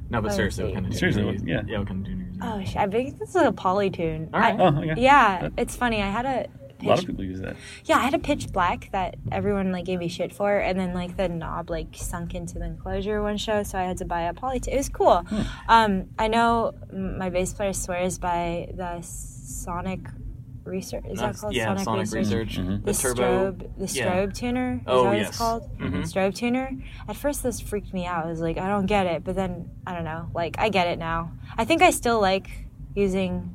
S3: No, but seriously, what kind of
S5: Seriously,
S3: tuner
S5: what-
S3: you-
S5: yeah.
S3: Yeah, what kind of tuner
S4: oh, I think this is a polytune.
S3: All right.
S4: I-
S5: Oh, okay.
S4: yeah, it's funny. I had a.
S5: A lot of people use that.
S4: Yeah, I had a pitch black that everyone like gave me shit for, and then like the knob like sunk into the enclosure one show, so I had to buy a poly. It was cool. Um, I know my bass player swears by the Sonic Research. Is that called
S3: yeah, Sonic, Research.
S5: Mhm.
S4: The,
S3: The turbo.
S4: strobe, the
S3: yeah.
S4: strobe tuner. Is
S3: Oh,
S4: that what
S3: yes.
S4: it's called?
S3: Mhm.
S4: Strobe tuner. At first, this freaked me out. I was like, I don't get it, but then I don't know. Like, I get it now. I think I still like using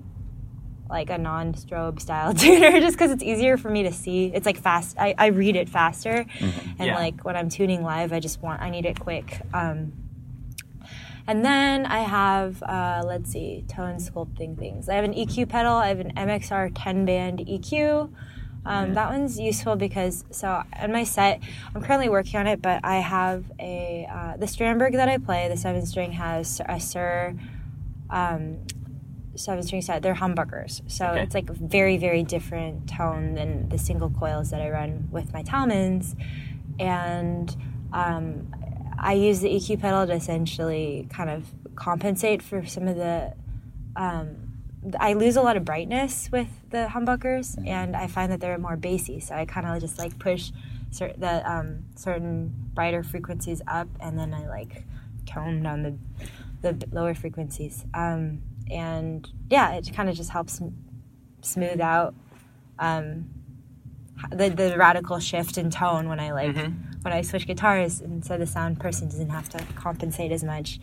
S4: like a non-strobe style tuner just because it's easier for me to see. It's like fast. I, I read it faster, and
S3: Yeah.
S4: like when I'm tuning live, I just want I need it quick. Um, and then I have uh, let's see tone sculpting things. I have an EQ pedal. I have an MXR 10 band EQ. Um, That one's useful because so in my set, I'm currently working on it, but I have a uh, the Strandberg that I play. The seven string has a Sir um, seven string set. They're humbuckers, so
S3: Okay.
S4: it's like a very very different tone than the single coils that I run with my Talmans, and um, I use the EQ pedal to essentially kind of compensate for some of the. Um, I lose a lot of brightness with the humbuckers, and I find that they're more bassy. So I kind of just like push cer- the um, certain brighter frequencies up, and then I like tone down the the lower frequencies. Um, and yeah, it kind of just helps smooth out um, the the radical shift in tone when I like when I switch guitars, and so the sound person doesn't have to compensate as much.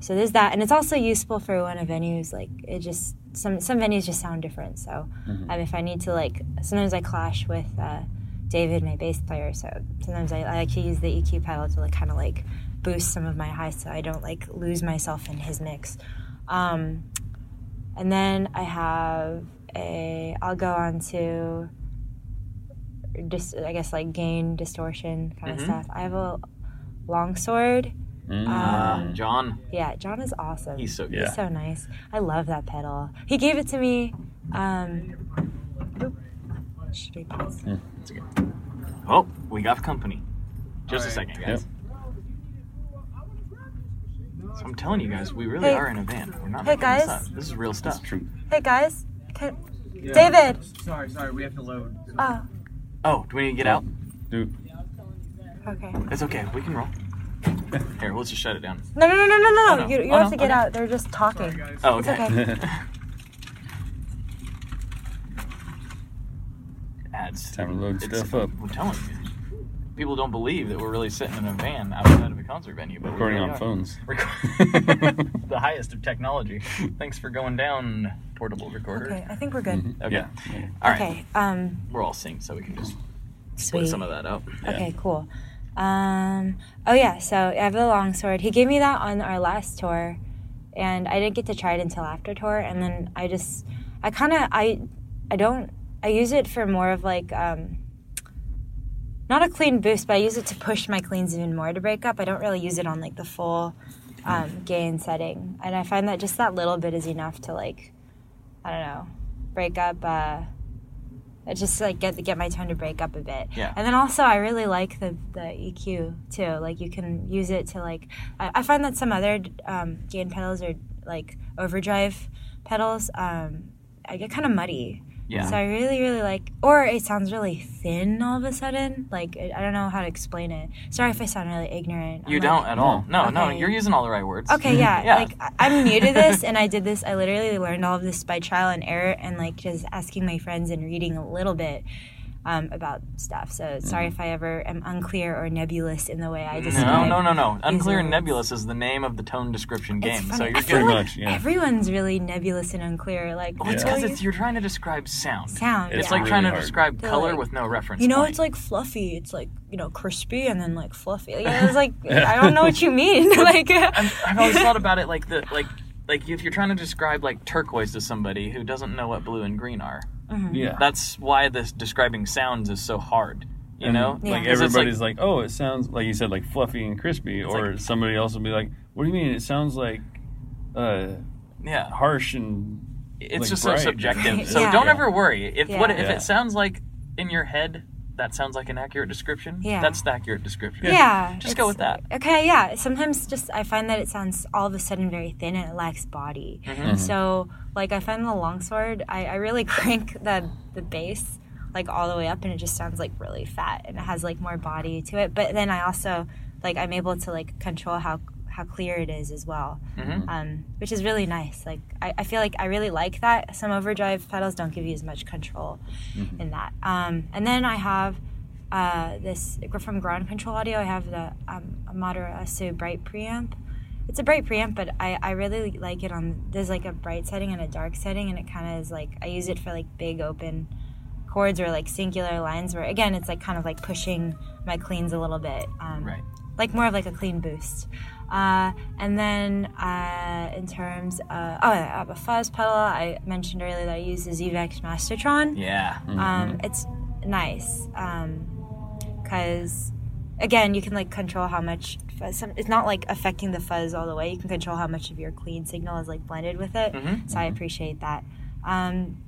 S4: So there's that, and it's also useful for when a venue's like it just some some venues just sound different. So um, if I need to like sometimes I clash with uh, David, my bass player. So sometimes I, I like to use the EQ pedal to like kind of like boost some of my highs, so I don't like lose myself in his mix. Um, and then I have a I'll go on to just I guess like gain distortion kind of stuff. I have a longsword.
S3: Ah,
S4: Um,
S3: John,
S4: yeah, John is awesome.
S3: he's so good.
S5: Yeah.
S4: He's so nice. I love that pedal. He gave it to me. Um, oop. Should I pause?
S3: It's okay. Oh, we got company. Just a second, guys. So I'm telling you guys, we really
S4: Hey.
S3: are in a van. We're not
S4: Hey,
S3: making this
S4: guys.
S3: up. This is real stuff.
S5: True.
S4: Hey guys, can, David.
S6: Sorry, sorry, we have to load.
S4: Oh,
S3: Oh, do we need to get out?
S5: Dude,
S4: okay.
S3: It's okay. We can roll. Here, let's just shut it down.
S4: No, no, no, no, no, oh, no.
S3: no.
S4: You, you
S3: Oh,
S4: have
S3: no,
S4: to get
S3: okay.
S4: out. They're just talking.
S6: guys.
S3: Oh,
S4: It's
S3: okay.
S4: okay.
S5: it's time to load
S3: It's-
S5: stuff up.
S3: I'm telling you. People don't believe that we're really sitting in a van outside of a concert venue, but
S5: Recording on
S3: are.
S5: phones.
S3: Record- the highest of technology. Thanks for going down, portable recorder.
S4: Okay, I think we're good.
S3: Okay.
S5: Yeah.
S3: All right.
S4: Okay. Um.
S3: We're all synced, so we can just
S4: Sweet.
S3: split some of that up.
S4: Okay, cool. Um, oh yeah, so I have the longsword. He gave me that on our last tour, and I didn't get to try it until after tour. And then I just, I kind of, I, I don't, I use it for more of like, um, not a clean boost, but I use it to push my cleans even more to break up. I don't really use it on like the full um, gain setting, and I find that just that little bit is enough to like, I don't know, break up. Uh, just like get get my tone to break up a bit.
S3: Yeah.
S4: And then also I really like the the EQ too. Like you can use it to like I, I find that some other um, gain pedals are like overdrive pedals. Um, I get kind of muddy.
S3: Yeah.
S4: So I really, really like, or it sounds really thin all of a sudden. Like I don't know how to explain it. Sorry if I sound really ignorant.
S3: You
S4: I'm
S3: don't
S4: like-
S3: at all. No, no, you're using all the right words.
S4: Okay, yeah.
S3: Yeah.
S4: Like I'm new to this, and I did this. I literally learned all of this by trial and error, and like just asking my friends and reading a little bit um, about stuff. So sorry if I ever am unclear or nebulous in the way I describe.
S3: No, no, no, no. Unclear and nebulous is the name of the tone description
S4: It's
S3: game.
S4: funny.
S3: So you're
S4: feel.
S5: Pretty much, yeah.
S4: Everyone's really nebulous and unclear. Like
S3: Well, it's because
S4: you-
S3: it's you're trying to describe sound.
S4: sound.
S3: It's
S4: yeah.
S3: like
S5: really
S3: trying to
S5: hard.
S3: describe
S4: They're
S3: color
S4: like-
S3: with no reference.
S4: You know,
S3: point.
S4: it's like fluffy. It's like you know, crispy and then like fluffy. Yeah, it's like I don't know what you mean. like
S3: I'm, I've always thought about it like the like like if you're trying to describe like turquoise to somebody who doesn't know what blue and green are.
S5: Yeah.
S3: That's why this describing sounds is so hard. You know,
S4: Yeah.
S5: Like
S3: 'Cause it's
S5: everybody's like, oh, it sounds like you said, like fluffy and crispy, or
S3: like-
S5: somebody else will be like, what do you mean? It sounds like uh,
S3: yeah,
S5: harsh and
S3: it's
S5: like
S3: just
S5: bright.
S3: so subjective. So
S4: Yeah.
S3: don't
S5: Yeah.
S3: ever worry if what if
S5: Yeah.
S3: it sounds like in your head that sounds like an accurate description.
S4: Yeah.
S3: that's the accurate description.
S4: yeah,
S3: Just go with that.
S4: Okay, yeah. Sometimes just I find that it sounds all of a sudden very thin and it lacks body.
S3: Mm-hmm.
S4: So like I find the longsword, I, I really crank the the bass like all the way up and it just sounds like really fat and it has like more body to it. But then I also like I'm able to like control how how clear it is as well,
S3: Mm-hmm.
S4: um, which is really nice. Like I, I feel like I really like that. Some overdrive pedals don't give you as much control in that. Um, and then I have uh, this from Ground Control Audio. I have the um, Amaterasu Bright preamp. It's a bright preamp, but I, I really like it on. There's like a bright setting and a dark setting, and it kind of is like I use it for like big open chords or like singular lines where again it's like kind of like pushing my cleans a little bit. Um,
S3: Right.
S4: like more of like a clean boost. Uh, and then uh, in terms of, oh, I a fuzz pedal. I mentioned earlier that I use the ZVEX Mastertron.
S3: Yeah.
S4: Um, it's nice because again, you can like control how much. Fuzz, it's not like affecting the fuzz all the way. You can control how much of your clean signal is like blended with it. So I appreciate that. Um,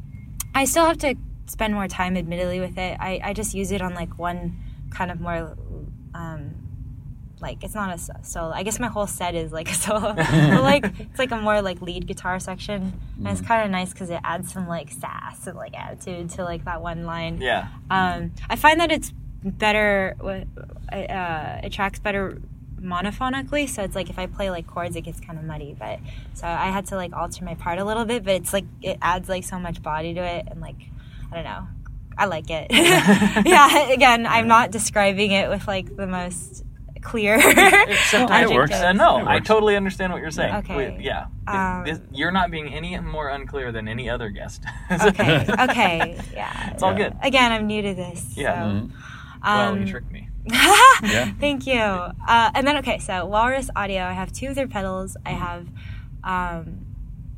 S4: I still have to spend more time, admittedly, with it. I, I just use it on like one kind of more. Um, like it's not a solo. I guess my whole set is like a solo, but like it's like a more like lead guitar section, and it's kind of nice because it adds some like sass and like attitude to like that one line.
S3: Yeah.
S4: Um, I find that it's better. Uh, it tracks better monophonically, so it's like if I play like chords, it gets kind of muddy. But so I had to like alter my part a little bit, but it's like it adds like so much body to it, and like I don't know, I like it. yeah. Again, I'm not describing it with like the most clear.
S3: Except
S5: it works.
S3: Uh, no,
S5: It
S3: I totally understand what you're saying.
S4: Okay.
S3: We- yeah.
S4: Um,
S3: This- you're not being any more unclear than any other guest.
S4: okay. Okay. Yeah.
S3: it's all good.
S4: Again, I'm new to this.
S3: Yeah.
S4: So,
S5: Mhm.
S3: well,
S4: um,
S3: you tricked me.
S5: Yeah.
S4: Thank you. Uh, and then okay, so Walrus Audio. I have two of their pedals. I have, um,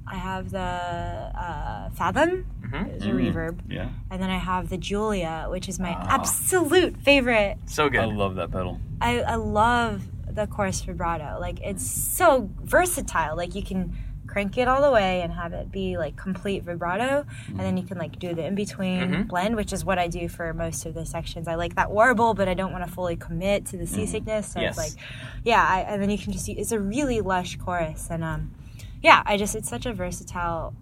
S4: I have the uh, Fathom,
S3: Mhm.
S4: it's a reverb,
S5: Yeah.
S4: and then I have the Julia, which is my
S3: Ah.
S4: absolute favorite.
S3: So good.
S5: I love that pedal.
S4: I, I love the chorus vibrato. Like it's so versatile. Like you can crank it all the way and have it be like complete vibrato, and then you can like do the in between
S3: Mhm.
S4: blend, which is what I do for most of the sections. I like that warble, but I don't want to fully commit to the seasickness. So
S3: Yes.
S4: it's like, yeah, I, and then you can just it's a really lush chorus, and um, yeah, I just it's such a versatile.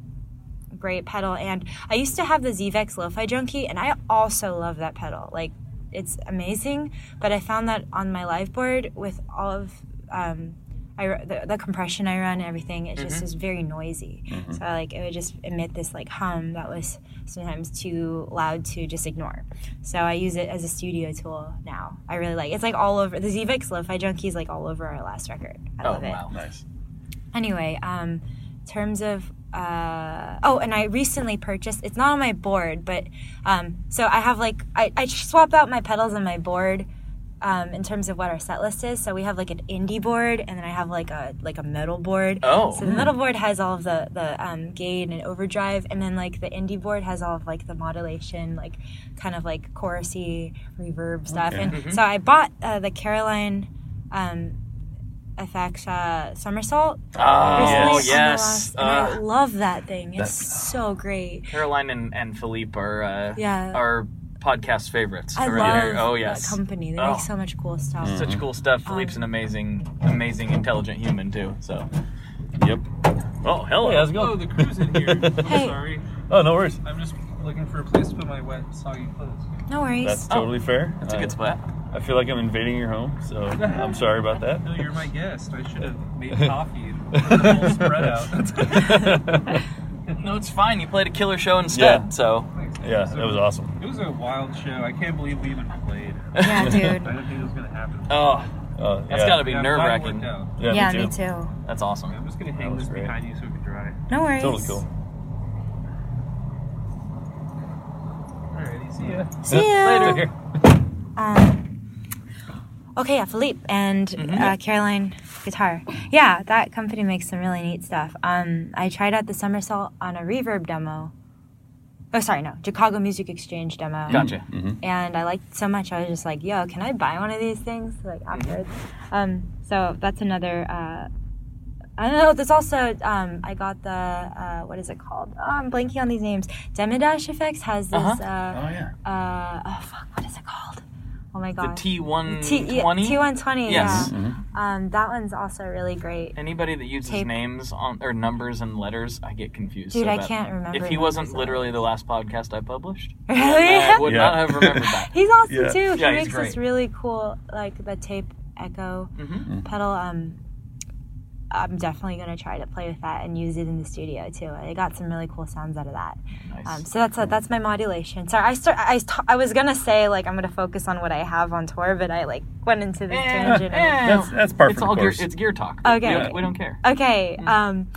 S4: Great pedal, and I used to have the ZVEX Lo-Fi Junkie, and I also love that pedal. Like, it's amazing. But I found that on my live board with all of um, I, the, the compression I run and everything, it just is very noisy. So like it would just emit this like hum that was sometimes too loud to just ignore. So I use it as a studio tool now. I really like it's like all over the ZVEX Lo-Fi Junkie is like all over our last record. I
S3: oh
S4: love it
S3: wow.
S5: Nice.
S4: Anyway um in terms of uh oh and i recently purchased it's not on my board but um so i have like i, I swap out my pedals on my board um, in terms of what our set list is. So we have like an indie board, and then I have like a like a metal board.
S3: Oh.
S4: so the metal board has all of the the um, gain and overdrive, and then like the indie board has all of like the modulation, like kind of like chorusy reverb stuff. And so I bought uh, the Caroline. Um, FX uh, somersault.
S3: Oh,
S4: recently on
S3: yes.
S4: last- and I
S3: Uh,
S4: love that thing. It's so great.
S3: Caroline and, and Philippe are uh,
S4: Yeah.
S3: are podcast favorites.
S4: I love
S3: here. Oh
S4: that
S3: yes,
S4: company. They
S3: Oh.
S4: make so much cool stuff.
S3: such cool stuff. Philippe's an amazing, amazing, intelligent human too. So,
S5: Yep.
S3: oh hello,
S5: Hey, how's it
S6: Oh,
S5: going?
S6: the crew's in here. I'm
S4: Hey.
S6: sorry.
S5: Oh, no worries.
S6: I'm just looking for a place to put my wet, soggy clothes.
S4: No worries.
S5: That's totally fair.
S3: That's a good spot.
S5: I feel like I'm invading your home, so I'm sorry about that.
S6: No, you're my guest. I should have made coffee and put the whole spread out.
S3: No, it's fine. You played a killer show instead.
S5: Yeah.
S3: So,
S6: Thanks.
S5: yeah,
S6: So,
S5: that was awesome.
S6: It was a wild show. I can't believe we even played.
S4: yeah, dude.
S6: I
S4: dude.
S6: didn't think it was gonna happen.
S3: oh,
S5: Uh,
S3: that's
S5: yeah.
S3: got to be
S6: Yeah,
S3: nerve
S6: glad it
S3: wracking.
S5: Yeah,
S4: yeah,
S5: me too.
S4: me too.
S3: That's awesome.
S6: I'm just gonna hang this
S5: great.
S6: behind you so we can dry.
S4: No worries.
S5: Totally cool.
S6: Alrighty, see ya.
S4: See ya.
S5: Care.
S4: Um, okay, yeah, Philippe and
S3: Mm-hmm.
S4: uh, Caroline guitar. Yeah, that company makes some really neat stuff. Um, I tried out the somersault on a reverb demo. Oh, sorry, no, Chicago Music Exchange demo.
S3: Gotcha.
S4: and I liked it so much. I was just like, "Yo, can I buy one of these things?" Like afterwards. Um, so that's another. Uh, I don't know. There's also um, I got the uh, what is it called? Oh, I'm blanking on these names. Demidash Effects has this.
S3: Uh-huh.
S4: uh
S5: Oh yeah.
S4: uh, oh fuck, what is it called? Oh my
S3: The
S4: god.
S3: T one
S4: T yeah,
S3: twenty.
S4: T120.
S3: Yes.
S4: Yeah. Um, that one's also really great.
S3: Anybody that uses
S4: Tape.
S3: names on or numbers and letters, I get confused.
S4: Dude,
S3: so
S4: I
S3: bad.
S4: can't remember
S3: If he wasn't
S4: names.
S3: literally the last podcast I published,
S4: Really?
S3: I would
S5: Yeah.
S3: not have remembered that.
S4: He's awesome
S5: Yeah.
S4: too. He
S3: Yeah, he's
S4: makes this really cool, like the tape echo
S3: Mhm.
S4: pedal. Um, I'm definitely gonna try to play with that and use it in the studio too. I got some really cool sounds out of that.
S3: Nice.
S4: Um, so that's that's my modulation. Sorry, I start. I, I was gonna say like I'm gonna focus on what I have on tour, but I like went into this
S3: Eh,
S4: tangent. and-
S3: eh,
S5: That's- that's par
S3: It's
S5: for the
S3: all gear. It's gear talk.
S4: Okay.
S3: We don't, we don't care.
S4: Okay. Um,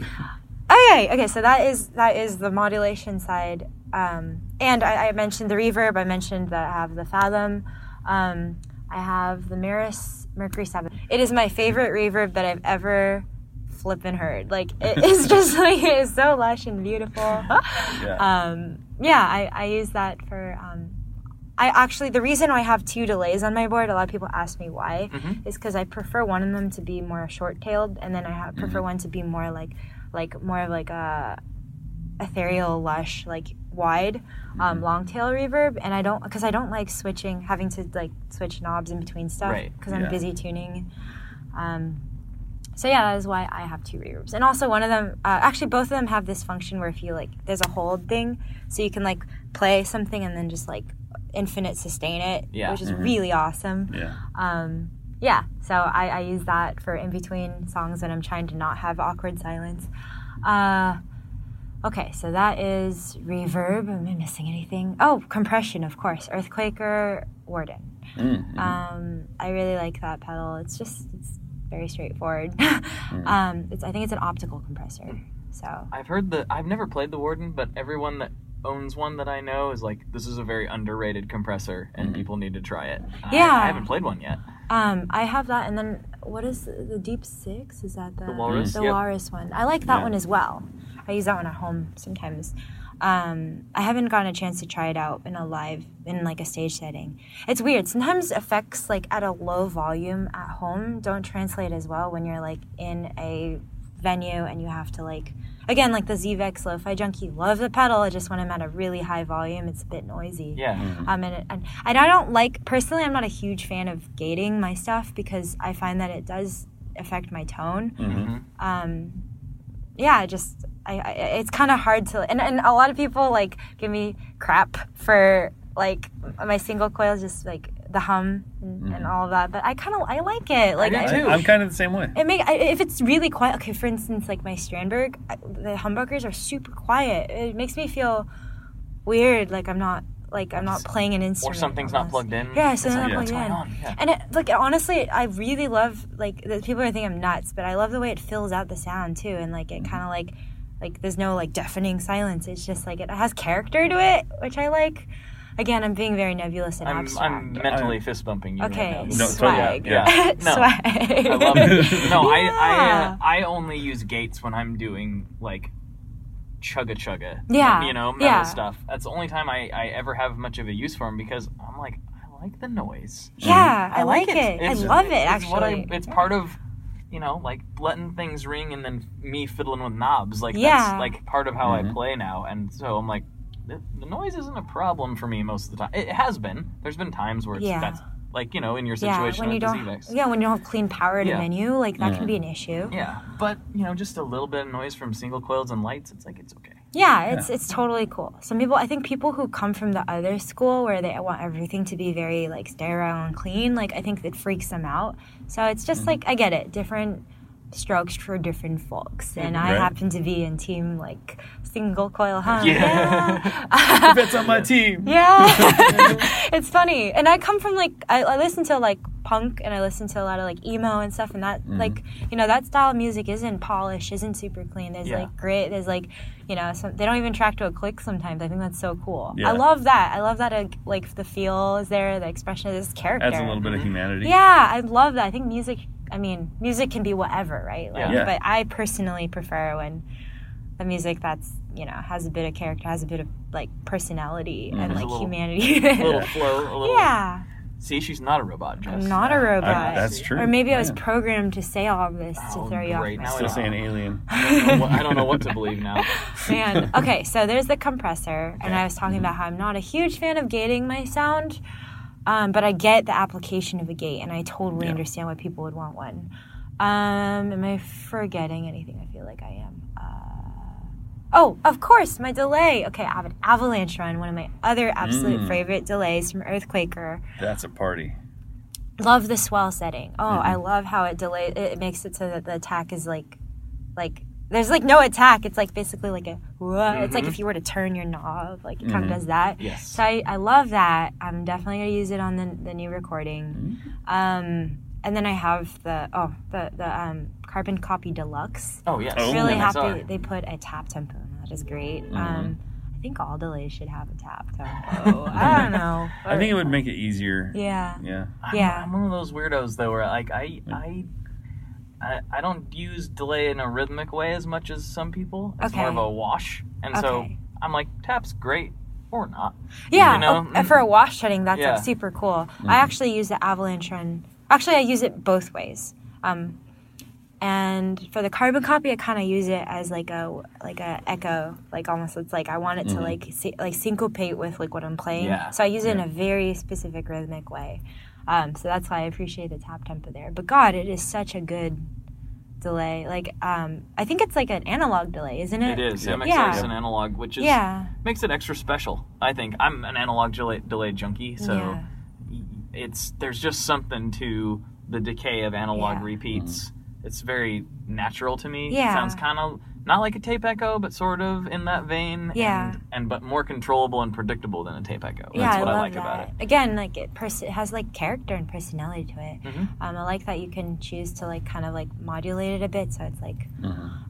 S4: okay. Okay. So that is that is the modulation side. Um, and I, I mentioned the reverb. I mentioned that I have the Fathom. Um, I have the Meris Mercury Seven. It is my favorite reverb that I've ever flippin' heard. Like it is just like it is so lush and beautiful.
S5: Yeah.
S4: Um, yeah. I, I use that for. Um, I actually the reason I have two delays on my board. A lot of people ask me why is because I prefer one of them to be more short-tailed, and then I have, prefer one to be more like, like more of like a ethereal, lush, like wide, um, long tail reverb. And I don't because I don't like switching, having to like switch knobs in between stuff
S3: Right.
S4: because I'm
S5: Yeah.
S4: busy tuning. Um, so yeah, that is why I have two reverbs, and also one of them. Uh, actually, both of them have this function where if you like, there's a hold thing, so you can like play something and then just like infinite sustain it,
S3: Yeah.
S4: which is really awesome.
S5: yeah.
S4: Um, yeah, so I, I use that for in between songs when I'm trying to not have awkward silence. Uh, okay, so that is reverb. Am I missing anything? Oh, compression, of course. Earthquaker, Warden.
S5: Mm-hmm.
S4: Um, I really like that pedal. It's just it's very straightforward.
S5: Mm.
S4: um, it's I think it's an optical compressor. So
S3: I've heard the. I've never played the Warden, but everyone that owns one that I know is like, this is a very underrated compressor, and people need to try it. I-
S4: Yeah.
S3: I, haven't played one yet.
S4: um, I have that, and then what is the, the Deep Six? Is that the
S3: The Walrus,
S4: The
S3: yep.
S4: Walrus one. I like that
S5: Yeah.
S4: one as well. I use that one at home sometimes. Um, I haven't gotten a chance to try it out in a live in like a stage setting. It's weird. Sometimes effects like at a low volume at home don't translate as well when you're like in a venue and you have to like again like the Zvex Lo-Fi Junkie. Love the pedal. I just when I'm at a really high volume, it's a bit noisy.
S3: Yeah.
S4: Um, and, and, and I don't like, personally, I'm not a huge fan of gating my stuff because I find that it does affect my tone.
S5: Mm-hmm.
S4: Um, yeah, I just, I, I it's kind of hard to, and, and a lot of people like give me crap for like my single coils, just like the hum and, and mm-hmm. all of that. But I kind of, I like it. Like,
S3: do
S4: I,
S3: too.
S5: I, am kind of the same way.
S4: it make I, if it's really quiet. Okay, for instance, like my Strandberg, I- the humbuckers are super quiet. It makes me feel weird, like I'm not like I'm not playing an instrument.
S3: Or
S4: instrument.
S3: something's not plugged in.
S4: Yeah, something's not
S3: what's
S4: plugged in.
S3: going on? Yeah.
S4: And it, like honestly, I really love like the, people are thinking I'm nuts, but I love the way it fills out the sound too, and like
S3: Mm-hmm.
S4: it kind of like like there's no like deafening silence. It's just like it has character to it, which I like. Again, I'm being very nebulous and
S3: I'm,
S4: abstract.
S3: I'm mentally fist bumping you
S4: okay,
S3: right now.
S5: No,
S4: swag.
S5: totally,
S3: yeah. No.
S4: swag.
S3: I love it. No, I I, uh, I only use gates when I'm doing like chugga chugga.
S4: Yeah,
S3: You know, metal
S4: yeah.
S3: stuff. That's the only time I, I ever have much of a use for them because I'm like, I like the noise.
S4: Yeah, I, like it.
S3: It's-
S4: I love it.
S3: it's
S4: Actually,
S3: what I, it's part of, you know, like letting things ring and then me fiddling with knobs. Like
S4: Yeah.
S3: that's like part of how
S5: Mhm.
S3: I play now. And so I'm like, the, the noise isn't a problem for me most of the time. It has been. There's been times where it's
S4: Yeah.
S3: that's like you know in your situation
S4: yeah,
S3: situation
S4: when you don't,
S3: Z-Vex.
S4: yeah, when you don't have clean power at
S3: Yeah.
S4: a menu, like that
S5: Yeah.
S4: can mm. be an issue.
S3: Yeah, but you know, just a little bit of noise from single coils and lights. It's like it's okay.
S4: Yeah, it's it's totally cool. Some people, I think people who come from the other school where they want everything to be very like sterile and clean, like I think it freaks them out. So it's just mm-hmm. like I get it, different strokes for different folks, mm-hmm. and I happen to be in team like single coil hum.
S3: Yeah.
S4: yeah.
S5: That's on my team.
S4: Yeah, it's funny, and I come from like I, I listen to like punk, and I listen to a lot of like emo and stuff, and that mm-hmm. like you know that style of music isn't polished, isn't super clean. There's
S3: Yeah.
S4: like grit. There's like you know some, they don't even track to a click sometimes. I think that's so cool.
S5: Yeah.
S4: I love that. I love that uh, like the feel is there, the expression of this character.
S5: Adds a little bit of mm-hmm. humanity.
S4: Yeah, I love that. I think music. I mean, music can be whatever, right? Like,
S3: Yeah.
S5: Yeah.
S4: But I personally prefer when the music that's you know has a bit of character, has a bit of like personality and mm-hmm.
S3: There's a
S4: like
S3: little-
S4: humanity.
S3: A little flow. A little,
S4: yeah,
S3: See, she's not a robot. Jess.
S4: I'm not a robot.
S5: I- that's true.
S4: Or maybe I was programmed to say all of this to
S3: Oh,
S4: throw you
S3: great.
S4: off
S3: Now
S4: my
S3: I
S5: Still
S3: know.
S5: saying alien.
S3: I don't know what- I don't know what to believe now.
S4: Man. Okay, so there's the compressor, and I was talking mm-hmm. about how I'm not a huge fan of gating my sound, um, but I get the application of a gate, and I totally
S5: Yeah.
S4: understand why people would want one. Um, am I forgetting anything? I feel like I am. Uh, oh, of course, my delay. Okay, I have an avalanche run, one of my other absolute
S5: Mm.
S4: favorite delays from Earthquaker.
S5: That's a party.
S4: Love the swell setting. Oh, I
S5: Mm-hmm.
S4: love how it delay. It, it makes it so that the attack is like, like there's like no attack. It's like basically like a. whoa. It's like if you were to turn your knob, like it kind of does that.
S3: Mm-hmm. Yes.
S4: So I, I love that. I'm definitely gonna use it on the the new recording.
S5: Mm-hmm.
S4: Um, and then I have the oh the the um carbon copy deluxe.
S3: Oh yes.
S5: Oh.
S4: really
S3: MXR.
S4: happy they put a tap tempo. in That is great.
S5: Mm-hmm.
S4: Um, I think all delays should have a tap tempo. I don't know.
S5: I think it would make it easier.
S4: Yeah.
S5: Yeah.
S3: I'm,
S4: Yeah.
S3: I'm one of those weirdos though, where like I I. I, I don't use delay in a rhythmic way as much as some people. It's more of a wash, and so I'm like, tap's great or not.
S4: Yeah,
S3: You know?
S4: oh, for a wash setting, that's
S3: Yeah.
S4: like super cool. I actually use the avalanche run. Actually, I use it both ways. Um, and for the carbon copy, I kind of use it as like a like a echo, like almost it's like I want it to like sy- like syncopate with like what I'm playing.
S3: Yeah.
S4: So I use it in a very specific rhythmic way. Um, so that's why I appreciate the tap tempo there. But God, it is such a good delay. Like um, I think it's like an analog delay, isn't it?
S3: It is. Yeah. MXR
S4: Yeah.
S3: is an analog, which is
S4: Yeah.
S3: makes it extra special. I think I'm an analog delay, delay junkie, so
S4: Yeah.
S3: it's there's just something to the decay of analog
S4: Yeah.
S3: repeats. It's very natural to me.
S4: Yeah.
S3: It sounds kind of not like a tape echo, but sort of in that vein.
S4: Yeah.
S3: And, and but more controllable and predictable than a tape echo. That's
S4: yeah,
S3: what
S4: I
S3: I, like
S4: that.
S3: about it.
S4: Again, like it, pers- it has like character and personality to it.
S3: Mhm.
S4: Um, I like that you can choose to like kind of like modulate it a bit, so it's like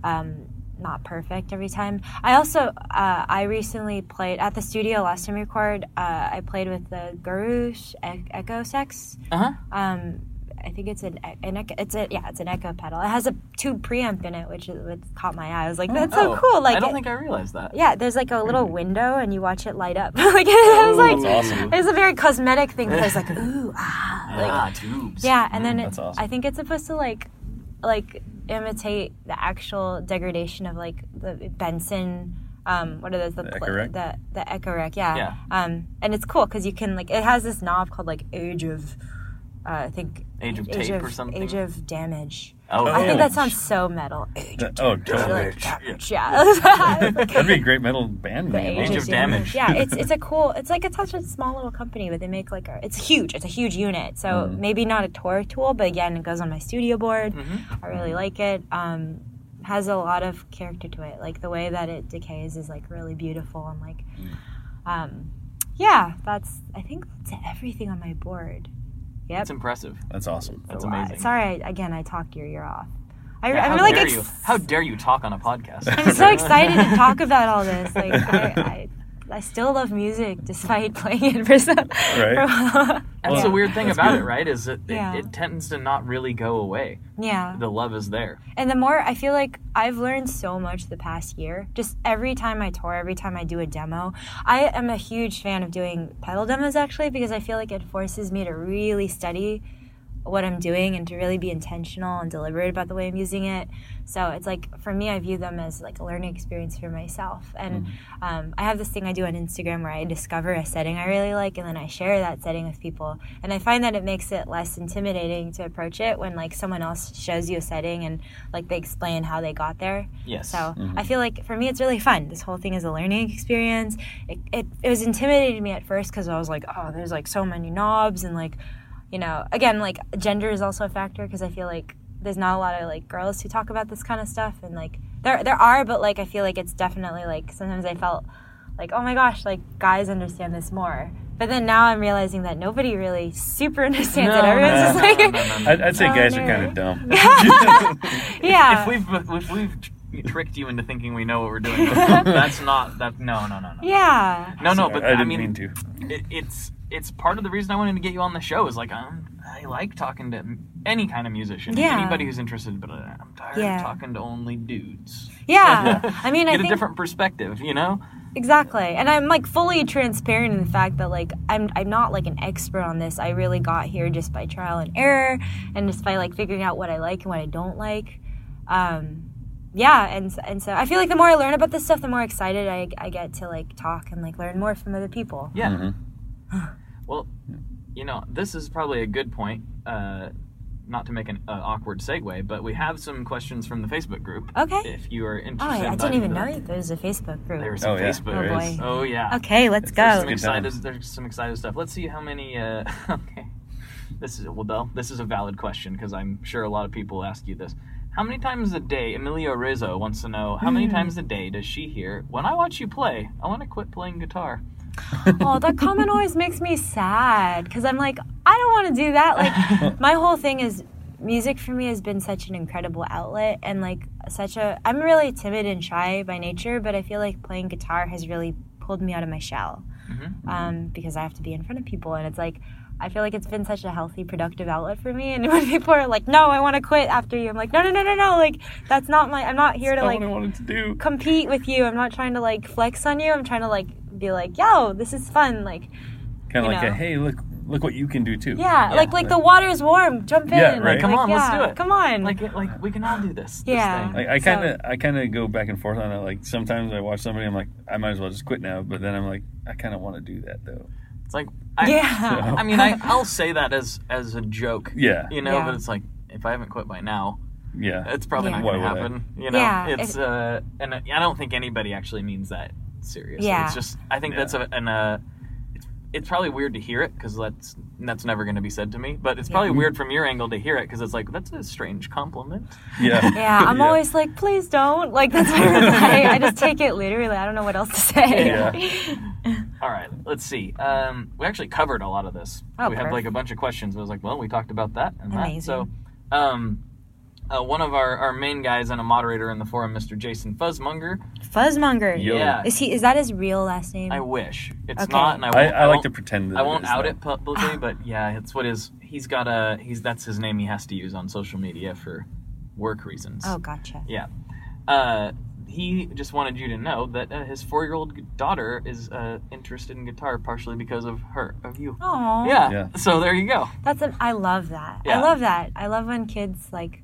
S4: um, not perfect every time. I also uh, I recently played at the studio last time we recorded. Uh, I played with the Gurus e- Echo Sex.
S3: Uh huh.
S4: Um, I think it's an, an echo, it's a yeah it's an echo pedal. It has a tube preamp in it, which is what caught my eye. I was like, that's so
S3: Oh,
S4: cool. Like
S3: I don't
S4: it-
S3: think I realized that.
S4: yeah, there's like a little window and you watch it light up. like it was like
S5: that's awesome.
S4: it's a very cosmetic thing. But it's like ooh ah, like
S3: ah, tubes.
S4: yeah, and then it,
S5: awesome.
S4: I think it's supposed to like like imitate the actual degradation of like the Binson. Um, what are those? The
S5: The
S4: pla-
S5: Echorec?
S4: the the Echorec, yeah.
S3: Yeah.
S4: Um, and it's cool because you can like it has this knob called like Age of, uh, I think
S3: Age of Tape or something?
S4: Age of Damage.
S3: Oh,
S4: I think that sounds so metal. Age of
S5: That- oh,
S4: Damage.
S5: totally.
S4: Like, damage, yeah.
S5: That'd be a great metal band
S4: The
S5: name.
S3: Age of Damage.
S4: Yeah, it's it's a cool. It's like it's such a small little company, but they make like a. It's huge. It's a huge unit. So
S5: Mm-hmm.
S4: maybe not a tour tool, but again, it goes on my studio board.
S3: Mm-hmm.
S4: I really like it. Um, has a lot of character to it. Like the way that it decays is like really beautiful and like,
S5: Mm.
S4: um, yeah. That's I think that's everything on my board. Yep.
S3: It's impressive.
S5: That's awesome.
S3: That's
S4: a lot.
S3: amazing.
S4: Sorry, I, again, I talked your ear off. I,
S3: Yeah,
S4: I'm
S3: how
S4: really
S3: dare
S4: ex-
S3: you? How dare you talk on a podcast?
S4: I'm so excited to talk about all this. Like, I, I I still love music despite playing it for so.
S5: Right.
S3: That's
S4: Yeah.
S3: the weird thing
S5: That's
S3: about
S5: good.
S3: it, right? Is it,
S4: Yeah.
S3: it tends to not really go away.
S4: yeah.
S3: The love is there.
S4: And the more I feel like I've learned so much the past year. Just every time I tour, every time I do a demo, I am a huge fan of doing pedal demos actually because I feel like it forces me to really study what I'm doing and to really be intentional and deliberate about the way I'm using it. So it's like for me, I view them as like a learning experience for myself. And um, I have this thing I do on Instagram where I discover a setting I really like and then I share that setting with people. And I find that it makes it less intimidating to approach it when like someone else shows you a setting and like they explain how they got there.
S3: Yes.
S4: So I feel like for me, it's really fun. This whole thing is a learning experience. It, it, it was intimidating me at first because I was like, oh, there's like so many knobs and like, you know, again, like gender is also a factor because I feel like there's not a lot of like girls who talk about this kind of stuff and like there there are, but like I feel like it's definitely like sometimes I felt like oh my gosh, like guys understand this more. But then now I'm realizing that nobody really super understands it. Everyone's
S3: no,
S4: just
S3: no,
S4: like,
S3: no, no, no.
S5: I'd, I'd say
S4: Oh,
S5: guys
S4: no.
S5: are kind of dumb.
S4: yeah.
S3: If we've if we've tricked you into thinking we know what we're doing, that's not that. No, no, no, no.
S4: yeah.
S3: No, no,
S5: Sorry,
S3: but
S5: I
S3: I,
S5: didn't
S3: mean,
S5: mean to.
S3: It, it's it's part of the reason I wanted to get you on the show. Is like um, I like talking to any kind of musician,
S4: Yeah.
S3: anybody who's interested. But uh, I'm tired
S4: Yeah.
S3: of talking to only dudes.
S4: Yeah. I mean, I
S3: Get a
S4: think
S3: different perspective, you know.
S4: Exactly. And I'm like fully transparent in the fact that like I'm I'm not like an expert on this. I really got here just by trial and error and just by like figuring out what I like and what I don't like. Um yeah, and and so I feel like the more I learn about this stuff, the more excited I, I get to like talk and like learn more from other people.
S3: Yeah.
S5: Mm-hmm.
S3: Well, you know, this is probably a good point. Uh, not to make an uh, awkward segue, but we have some questions from the Facebook group.
S4: Okay.
S3: If you are
S4: Oh,
S3: interested,
S4: yeah, I didn't even know there was a Facebook
S3: into- There's
S4: group.
S3: some
S5: Oh, yeah,
S3: Facebook.
S5: there
S4: Oh, boy.
S3: Oh yeah.
S4: Okay, let's
S3: There's
S4: go.
S3: some excited. There's some excited stuff. Let's see how many. Uh, okay, this is well, Del, This is a valid question because I'm sure a lot of people ask you this. How many times a day? Emilio Rizzo wants to know how
S4: Hmm.
S3: many times a day does she hear when I watch you play? I want to quit playing guitar.
S4: oh, that comment always makes me sad because I'm like, I don't want to do that. Like, my whole thing is music for me has been such an incredible outlet and like such a. I'm really timid and shy by nature, but I feel like playing guitar has really pulled me out of my shell um, because I have to be in front of people, and it's like. I feel like it's been such a healthy, productive outlet for me. And when people are like, "No, I want to quit after you," I'm like, "No, no, no, no, no! Like, that's not my. I'm not here to like
S5: what I wanted to do.
S4: compete with you. I'm not trying to like flex on you. I'm trying to like be like, yo, this is fun. Like,
S5: Kind of like
S4: know.
S5: a hey, look, look what you can do too.
S4: yeah, like like the water's warm. Jump in.
S5: Yeah, right.
S4: Like,
S3: Come on, let's
S4: yeah,
S3: do it.
S4: Come on.
S3: Like, like we can all do this. this
S4: Yeah.
S3: thing.
S5: Like, I kind of, I kind of go back and forth on it. Like sometimes I watch somebody, I'm like, I might as well just quit now. But then I'm like, I kind of want to do that though.
S3: It's like, I,
S4: yeah.
S3: I mean, I, I'll say that as as a joke.
S5: Yeah,
S3: You know,
S4: Yeah.
S3: but it's like if I haven't quit by now,
S5: yeah.
S3: it's probably
S4: Yeah.
S3: not going to
S5: would I?
S3: happen. You know,
S4: Yeah,
S3: it's
S4: if-
S3: uh, and I don't think anybody actually means that seriously.
S4: Yeah.
S3: It's just I think
S5: Yeah.
S3: that's a, an uh, it's, it's probably weird to hear it because that's that's never going to be said to me. But it's probably weird from your angle to hear it because it's like that's a strange compliment.
S5: yeah,
S4: yeah, I'm always like, please don't. Like that's my reply. I just take it literally. I don't know what else to say.
S5: Yeah.
S3: All right, let's see. Um, we actually covered a lot of this.
S4: Oh,
S3: we had like a bunch of questions. I was like, well, we talked about that and that.
S4: Amazing.
S3: So, um, uh, one of our, our main guys and a moderator in the forum, Mr. Jason Fuzzmonger.
S4: Fuzzmonger.
S5: Yo.
S3: Yeah,
S4: Is he? Is that his real last name?
S3: I wish it's
S4: Okay.
S3: not, and I,
S5: I,
S3: won't,
S5: I like
S3: won't-
S5: to pretend that
S3: I won't
S5: is,
S3: out
S5: though.
S3: it publicly, but yeah, it's what is. He's got a. He's that's his name. He has to use on social media for work reasons.
S4: oh, gotcha.
S3: Yeah. Uh, he just wanted you to know that uh, his four-year-old daughter is uh, interested in guitar partially because of her, of you.
S4: Oh.
S3: Yeah.
S5: Yeah.
S3: So there you go.
S4: That's an, I love that.
S3: Yeah.
S4: I love that. I love when kids like,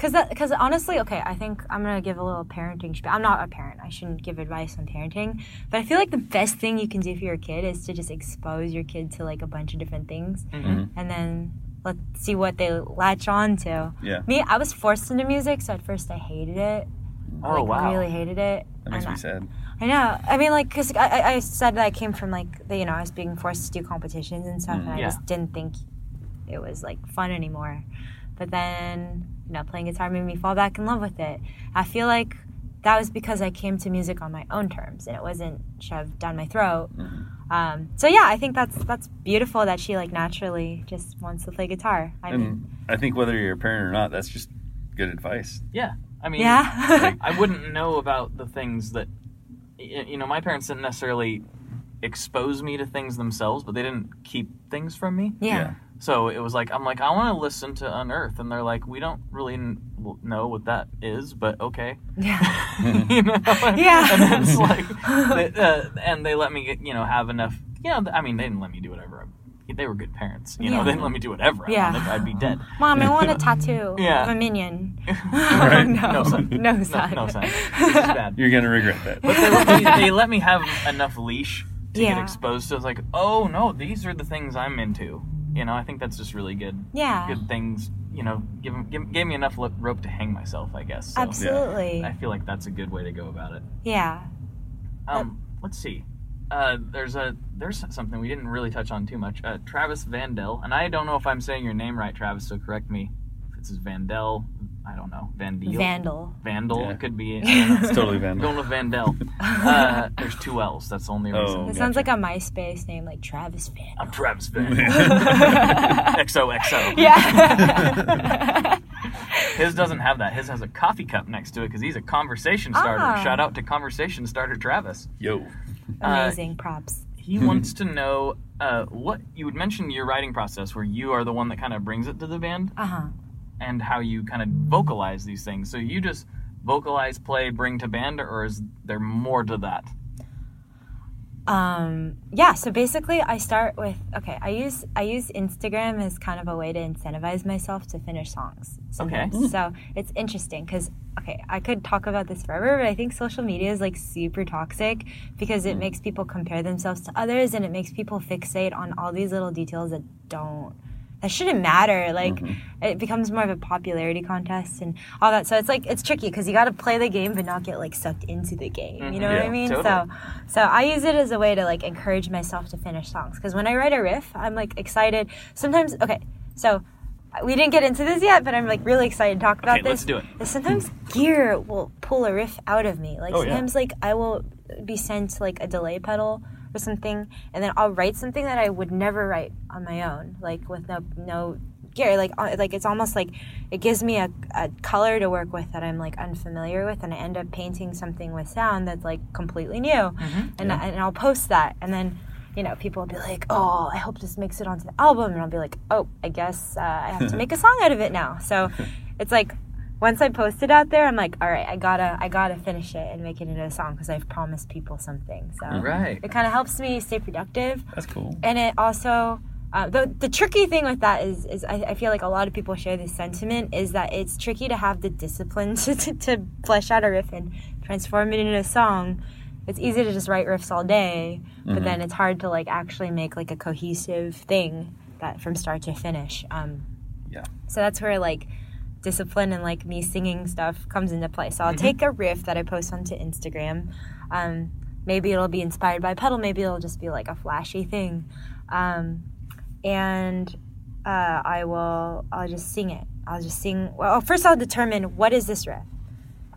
S4: cause that, cause honestly, okay, I think I'm gonna give a little parenting. Sp- I'm not a parent. I shouldn't give advice on parenting, but I feel like the best thing you can do for your kid is to just expose your kid to like a bunch of different things,
S3: Mhm.
S4: and then let's see what they latch on to.
S5: Yeah,
S4: Me, I was forced into music, so at first I hated it.
S3: Oh
S4: like,
S3: wow.
S4: Really hated it.
S5: that makes
S4: And
S5: me sad.
S4: I know. I mean, like, cause I, I- I said that I came from like, the, you know, I was being forced to do competitions and stuff,
S5: Mm,
S4: and I
S3: yeah.
S4: just didn't think it was like fun anymore. But then, you know, playing guitar made me fall back in love with it. I feel like that was because I came to music on my own terms, and it wasn't shoved down my throat.
S5: Mm-hmm.
S4: Um, so yeah, I think that's that's beautiful that she like naturally just wants to play guitar. I mean,
S5: And I think whether you're a parent or not, that's just good advice.
S3: Yeah. I mean,
S4: yeah,
S3: I wouldn't know about the things that you know, my parents didn't necessarily expose me to things themselves, but they didn't keep things from me.
S4: Yeah.
S3: So it was like I'm like I want to listen to Unearth, and they're like we don't really n- w- know what that is, but okay.
S4: Yeah.
S3: you know?
S4: Yeah.
S3: And then it's like, they, uh, and they let me get you know have enough. You know, I mean they didn't let me do whatever. I, they were good parents. You know, they didn't let me do whatever. I
S4: Yeah.
S3: wanted. I'd be dead.
S4: Mom, I want a tattoo
S3: Yeah.
S4: of a minion.
S5: Right.
S4: no,
S3: No, son.
S4: no,
S3: No,
S4: son.
S3: no, son. This is bad.
S5: You're gonna regret that.
S3: But they let, me, they let me have enough leash to get exposed to. It's like, oh no, these are the things I'm into. You know, I think that's just really good.
S4: Yeah.
S3: Good things. You know, give, give gave me enough rope to hang myself. I guess. So
S4: Absolutely.
S3: I feel like that's a good way to go about it.
S4: Yeah.
S3: Um, let's see. Uh, there's a there's something we didn't really touch on too much. Uh, Travis Vandel, and I don't know if I'm saying your name right, Travis. So correct me if it's Vandel. I don't know. Vandel.
S4: Vandal.
S3: Vandal.
S5: Yeah.
S3: It could be. I.
S5: It's totally
S3: I'm
S5: Vandal.
S3: going with Vandel. Uh, there's two L's. That's the only reason.
S5: Oh.
S4: It sounds like a MySpace name, like Travis Vandal.
S3: I'm Travis Vandal. XOXO.
S4: Yeah.
S3: His doesn't have that. His has a coffee cup next to it because he's a conversation starter.
S4: Ah.
S3: Shout out to conversation starter Travis.
S5: Yo.
S4: Amazing props.
S3: He wants to know uh, what you would mention your writing process, where you are the one that kind of brings it to the band,
S4: Uh huh.
S3: And how you kind of vocalize these things. So you just vocalize, play, bring to band, or is there more to that?
S4: Um, yeah. So basically, I start with okay. I use I use Instagram as kind of a way to incentivize myself to finish songs.
S3: Okay.
S4: So it's interesting because okay, I could talk about this forever, but I think social media is like super toxic because it makes people compare themselves to others and it makes people fixate on all these little details that don't that shouldn't matter. Like mm-hmm. it becomes more of a popularity contest and all that. So it's like it's tricky because you got to play the game but not get like sucked into the game. You know what
S5: mm-hmm.
S4: I mean?
S3: totally.
S4: So so I use it as a way to like encourage myself to finish songs because when I write a riff, I'm like excited. Sometimes okay, so uh, we didn't get into this yet, but I'm like really excited to talk about
S3: Okay,
S4: this.
S3: let's do it.
S4: Sometimes gear will pull a riff out of me. Like
S5: Oh, yeah.
S4: sometimes like I will be sent like a delay pedal or something, and then I'll write something that I would never write on my own, like with no no gear. Like uh, like it's almost like it gives me a, a color to work with that I'm like unfamiliar with, and I end up painting something with sound that's like completely new,
S3: Mm-hmm.
S4: and I, and I'll post that, and then. You know, people will be like, "Oh, I hope this makes it onto the album," and I'll be like, "Oh, I guess uh, I have to make a song out of it now." So, it's like once I post it out there, I'm like, all right, I gotta, I gotta finish it and make it into a song because I've promised people something. So
S3: Right.
S4: it kind of helps me stay productive,
S5: That's cool.
S4: and it also. Uh, the, the tricky thing with that is, is I, I feel like a lot of people share this sentiment is that it's tricky to have the discipline to, to, to flesh out a riff and transform it into a song. It's easy to just write riffs all day, but then it's hard to like actually make like a cohesive thing that from start to finish. Um,
S5: Yeah.
S4: so that's where like discipline and like me singing stuff comes into play. So I'll take a riff that I post onto Instagram. Um, maybe it'll be inspired by pedal. Maybe it'll just be like a flashy thing, um, and uh, I will. I'll just sing it. I'll just sing. Well, first I'll determine what is this riff.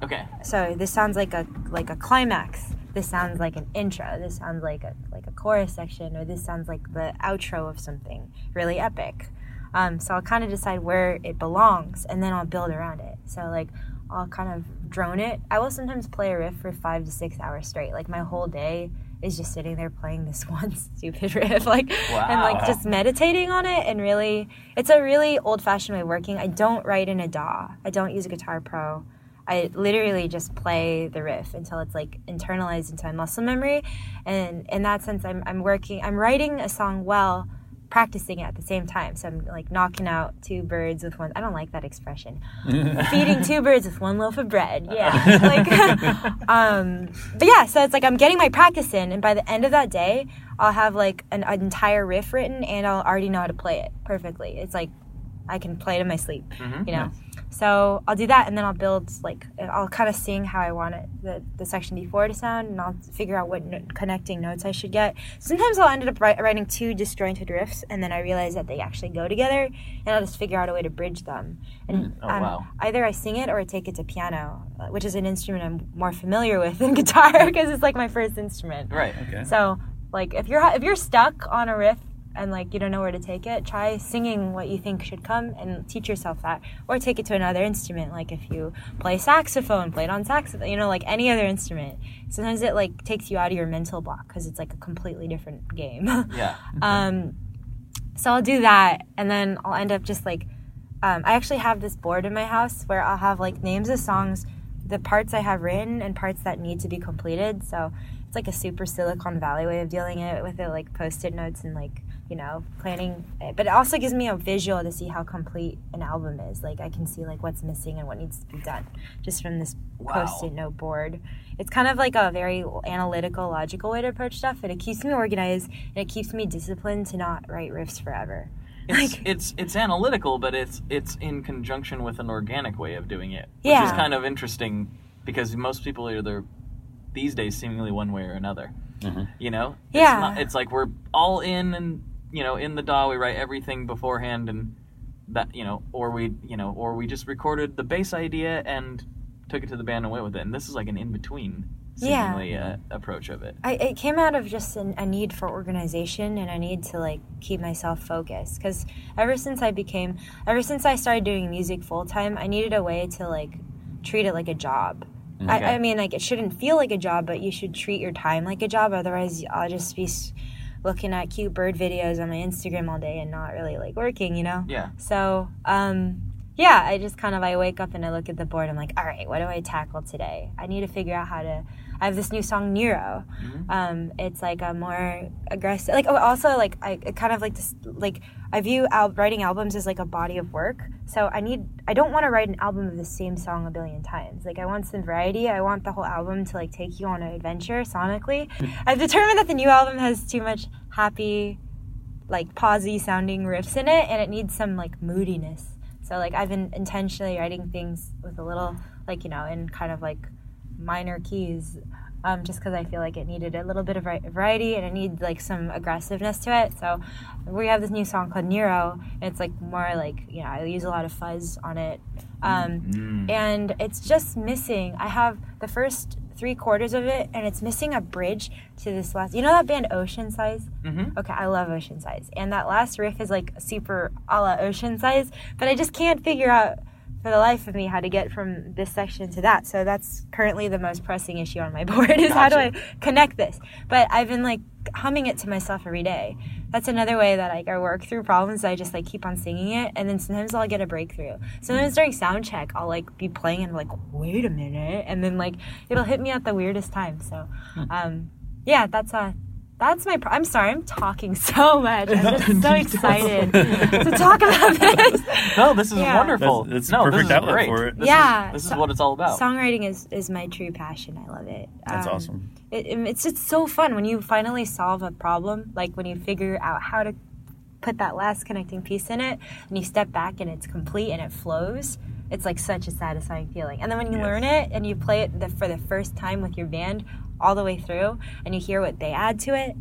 S3: Okay.
S4: So this sounds like a like a climax. This sounds like an intro. This sounds like a like a chorus section, or this sounds like the outro of something really epic. Um, so I'll kind of decide where it belongs, and then I'll build around it. So like I'll kind of drone it. I will sometimes play a riff for five to six hours straight. Like my whole day is just sitting there playing this one stupid riff, like and like just meditating on it. And really, it's a really old-fashioned way of working. I don't write in a DAW. I don't use a Guitar Pro. I literally just play the riff until it's like internalized into my muscle memory. And in that sense, I'm, I'm working, I'm writing a song well, practicing at the same time. So I'm like knocking out two birds with one, I don't like that expression. Feeding two birds with one loaf of bread. Yeah. like, um, but yeah, so it's like I'm getting my practice in. And by the end of that day, I'll have like an, an entire riff written and I'll already know how to play it perfectly. It's like I can play it in my sleep, you know. So I'll do that, and then I'll build like I'll kind of sing how I want it the, the section before to sound, and I'll figure out what no- connecting notes I should get. Sometimes I'll end up wri- writing two disjointed riffs, and then I realize that they actually go together, and I'll just figure out a way to bridge them. And
S3: Oh,
S4: um,
S3: wow.
S4: either I sing it or I take it to piano, uh, which is an instrument I'm more familiar with than guitar because it's like my first instrument.
S3: Right.
S5: Okay.
S4: So, like, if you're if you're stuck on a riff and like you don't know where to take it, try singing what you think should come and teach yourself that. Or take it to another instrument. Like if you play saxophone, play it on saxophone, you know, like any other instrument. Sometimes it like takes you out of your mental block because it's like a completely different game.
S3: Yeah.
S4: um, so I'll do that, and then I'll end up just like, um, I actually have this board in my house where I'll have like names of songs, the parts I have written, and parts that need to be completed. So it's like a super Silicon Valley way of dealing it with it, like post-it notes and like you know planning. But it also gives me a visual to see how complete an album is. Like I can see like what's missing and what needs to be done just from this
S3: Wow.
S4: post-it note board. It's kind of like a very analytical, logical way to approach stuff, and it keeps me organized and it keeps me disciplined to not write riffs forever.
S3: It's it's it's analytical, but it's it's in conjunction with an organic way of doing it, which is kind of interesting because most people are either these days seemingly one way or another. Mm-hmm. You know, it's
S4: Yeah.
S3: Not, it's like we're all in and you know in the DAW. We write everything beforehand and that you know, or we you know, or we just recorded the bass idea and took it to the band and went with it. And this is like an in between
S4: Yeah.
S3: seemingly uh, approach of it.
S4: I, it came out of just an, a need for organization and a need to like keep myself focused because ever since i became ever since i started doing music full time i needed a way to like treat it like a job
S3: Okay.
S4: I, I mean like it shouldn't feel like a job but you should treat your time like a job otherwise i'll just be looking at cute bird videos on my instagram all day and not really like working you know
S3: Yeah.
S4: so, um, yeah, I just kind of I wake up and I look at the board. I'm like, all right, what do I tackle today? I need to figure out how to. I have this new song, Nero. Um, it's like a more aggressive, like oh, also like I kind of like this like I view al- writing albums as like a body of work. So I need I don't want to write an album of the same song a billion times. Like I want some variety. I want the whole album to like take you on an adventure sonically. I've determined that the new album has too much happy like pausey sounding riffs in it and it needs some like moodiness so like i've been intentionally writing things with a little like you know in kind of like minor keys um, just because i feel like it needed a little bit of variety and it needed like some aggressiveness to it. So we have this new song called nero. And it's like more like you know i use a lot of fuzz on it. Um, and it's just missing i have the first three quarters of it and it's missing a bridge to this last you know that band Oceansize?
S3: Mm-hmm.
S4: Okay, I love Oceansize. And that last riff is like super a la Oceansize, but I just can't figure out for the life of me how to get from this section to that. So that's currently the most pressing issue on my board is how do I connect this? But I've been like humming it to myself every day. That's another way that like, I work through problems. I just like keep on singing it, and then sometimes I'll get a breakthrough. Sometimes during sound check, I'll like be playing and like, wait a minute, and then like it'll hit me at the weirdest time. So, um, yeah, that's uh that's my. Pro- I'm sorry, I'm talking so much. I'm just so excited to talk about this.
S3: No, this is
S4: Yeah.
S3: wonderful.
S5: That's- that's
S3: no,
S5: a
S3: this
S5: perfect
S3: is
S5: outlet
S3: great.
S5: for it.
S3: This
S4: Yeah,
S3: is, this is what it's all about.
S4: Songwriting is is my true passion. I love it.
S5: That's
S4: Um,
S5: awesome.
S4: It, it- it's just so fun when you finally solve a problem. Like when you figure out how to put that last connecting piece in it, and you step back and it's complete and it flows. It's like such a satisfying feeling. And then when you
S5: Yes.
S4: learn it and you play it the, for the first time with your band all the way through, and you hear what they add to it,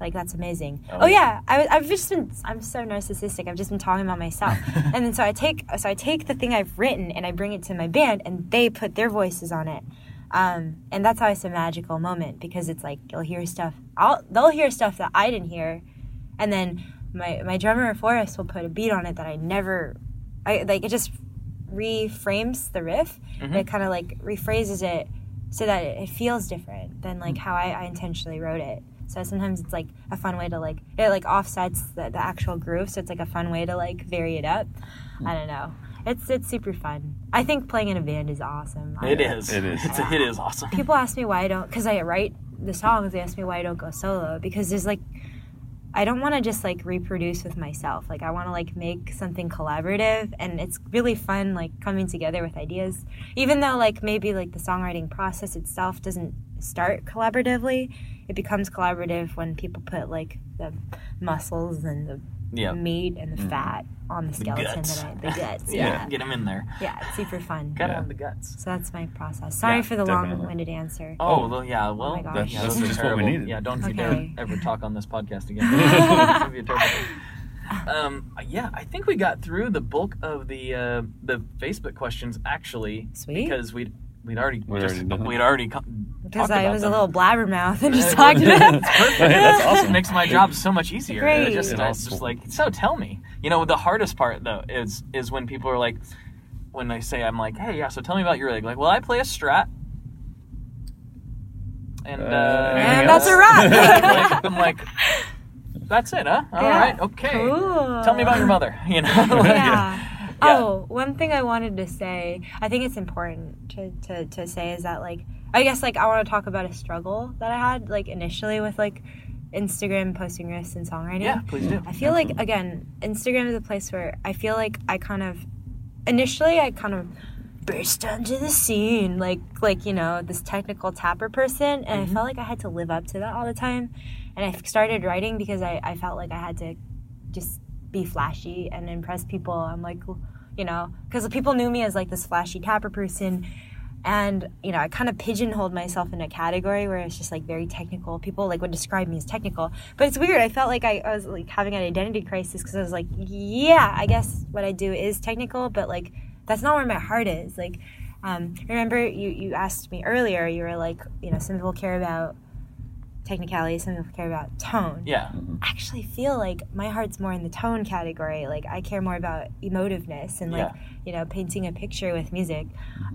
S4: like that's amazing. Oh, yeah, I, I've just been. I'm so narcissistic. I've just been talking about myself, and then so I take so I take the thing I've written and I bring it to my band, and they put their voices on it. Um, and that's always a magical moment because it's like you'll hear stuff. I'll they'll hear stuff that I didn't hear, and then my my drummer Forrest will put a beat on it that I never. I like it just reframes the riff. And it kind of like rephrases it so that it, it feels different than like how I, I intentionally wrote it. So sometimes it's like a fun way to like it like offsets the, the actual groove, so it's like a fun way to like vary it up. Hmm. I don't know. It's it's super fun. I think playing in a band is awesome. I-
S3: It is.
S5: It is.
S3: It's a, it is awesome.
S4: People ask me why I don't because I write the songs. They ask me why I don't go solo because there's like I don't want to just like reproduce with myself. Like I want to like make something collaborative and it's really fun like coming together with ideas. Even though like maybe like the songwriting process itself doesn't start collaboratively, it becomes collaborative when people put like the muscles and the
S3: Yeah.
S4: meat and the fat on the skeleton
S3: guts.
S4: that I the guts.
S3: Yeah.
S4: Yeah.
S3: Get them in there.
S4: Yeah, it's super fun.
S3: Gotta
S5: Yeah.
S3: have the guts.
S4: So that's my process. Sorry
S3: Yeah,
S4: for the
S5: definitely.
S4: long-winded answer.
S3: Oh, well, yeah. Well,
S4: my gosh.
S5: That's-
S3: yeah,
S5: that's
S3: those are
S5: just what we needed.
S3: Yeah, don't you
S4: Okay.
S3: dare ever talk on this podcast again. It's gonna be a terrible thing. Um, yeah, I think we got through the bulk of the uh, the Facebook questions actually,
S4: Sweet.
S3: because we'd we'd already
S5: We'd
S3: just,
S5: already
S3: we'd already co-
S4: because I was
S3: them.
S4: a little blabbermouth and just talked about.
S3: It's perfect.
S5: That's awesome.
S3: It makes my job so much easier.
S4: Great.
S3: It just, it's
S5: also-
S3: just like so. Tell me. You know, the hardest part though is is when people are like, when they say, "I'm like, hey, yeah, so tell me about your rig." Like, well, I play a Strat, and uh,
S5: Uh,
S4: and that's a
S5: else?
S4: wrap.
S3: I'm like, that's it, huh? All
S4: Yeah.
S3: right, okay.
S4: Cool.
S3: Tell me about your mother. You know. Like,
S4: yeah.
S3: Yeah.
S4: Oh, one thing I wanted to say, I think it's important to, to, to say is that like I guess like I want to talk about a struggle that I had like initially with like Instagram posting risks and songwriting.
S3: Yeah, please do.
S4: I feel like again, Instagram is a place where I feel like I kind of initially I kind of burst onto the scene like like you know this technical tapper person and I mm-hmm. felt like I had to live up to that all the time and I started writing because I, I felt like I had to just be flashy and impress people. I'm like you know because people knew me as like this flashy tapper person. And you know I kind of pigeonholed myself in a category where it's just like very technical. People like would describe me as technical. But it's weird. I felt like I, I was like having an identity crisis because I was like yeah I guess what I do is technical but like that's not where my heart is. Like um, remember you you asked me earlier you were like you know some people care about technicality some people care about tone
S3: Yeah.
S4: I actually feel like my heart's more in the tone category. Like I care more about emotiveness and like
S3: Yeah.
S4: you know painting a picture with music.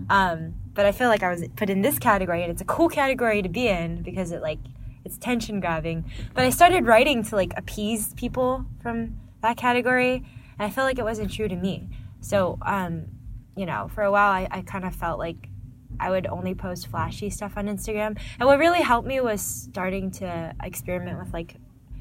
S4: Um, but I feel like I was put in this category, and it's a cool category to be in because it like it's tension grabbing. But I started writing to like appease people from that category, and I felt like it wasn't true to me. So um, you know, for a while I, I kind of felt like I would only post flashy stuff on Instagram. And what really helped me was starting to experiment with like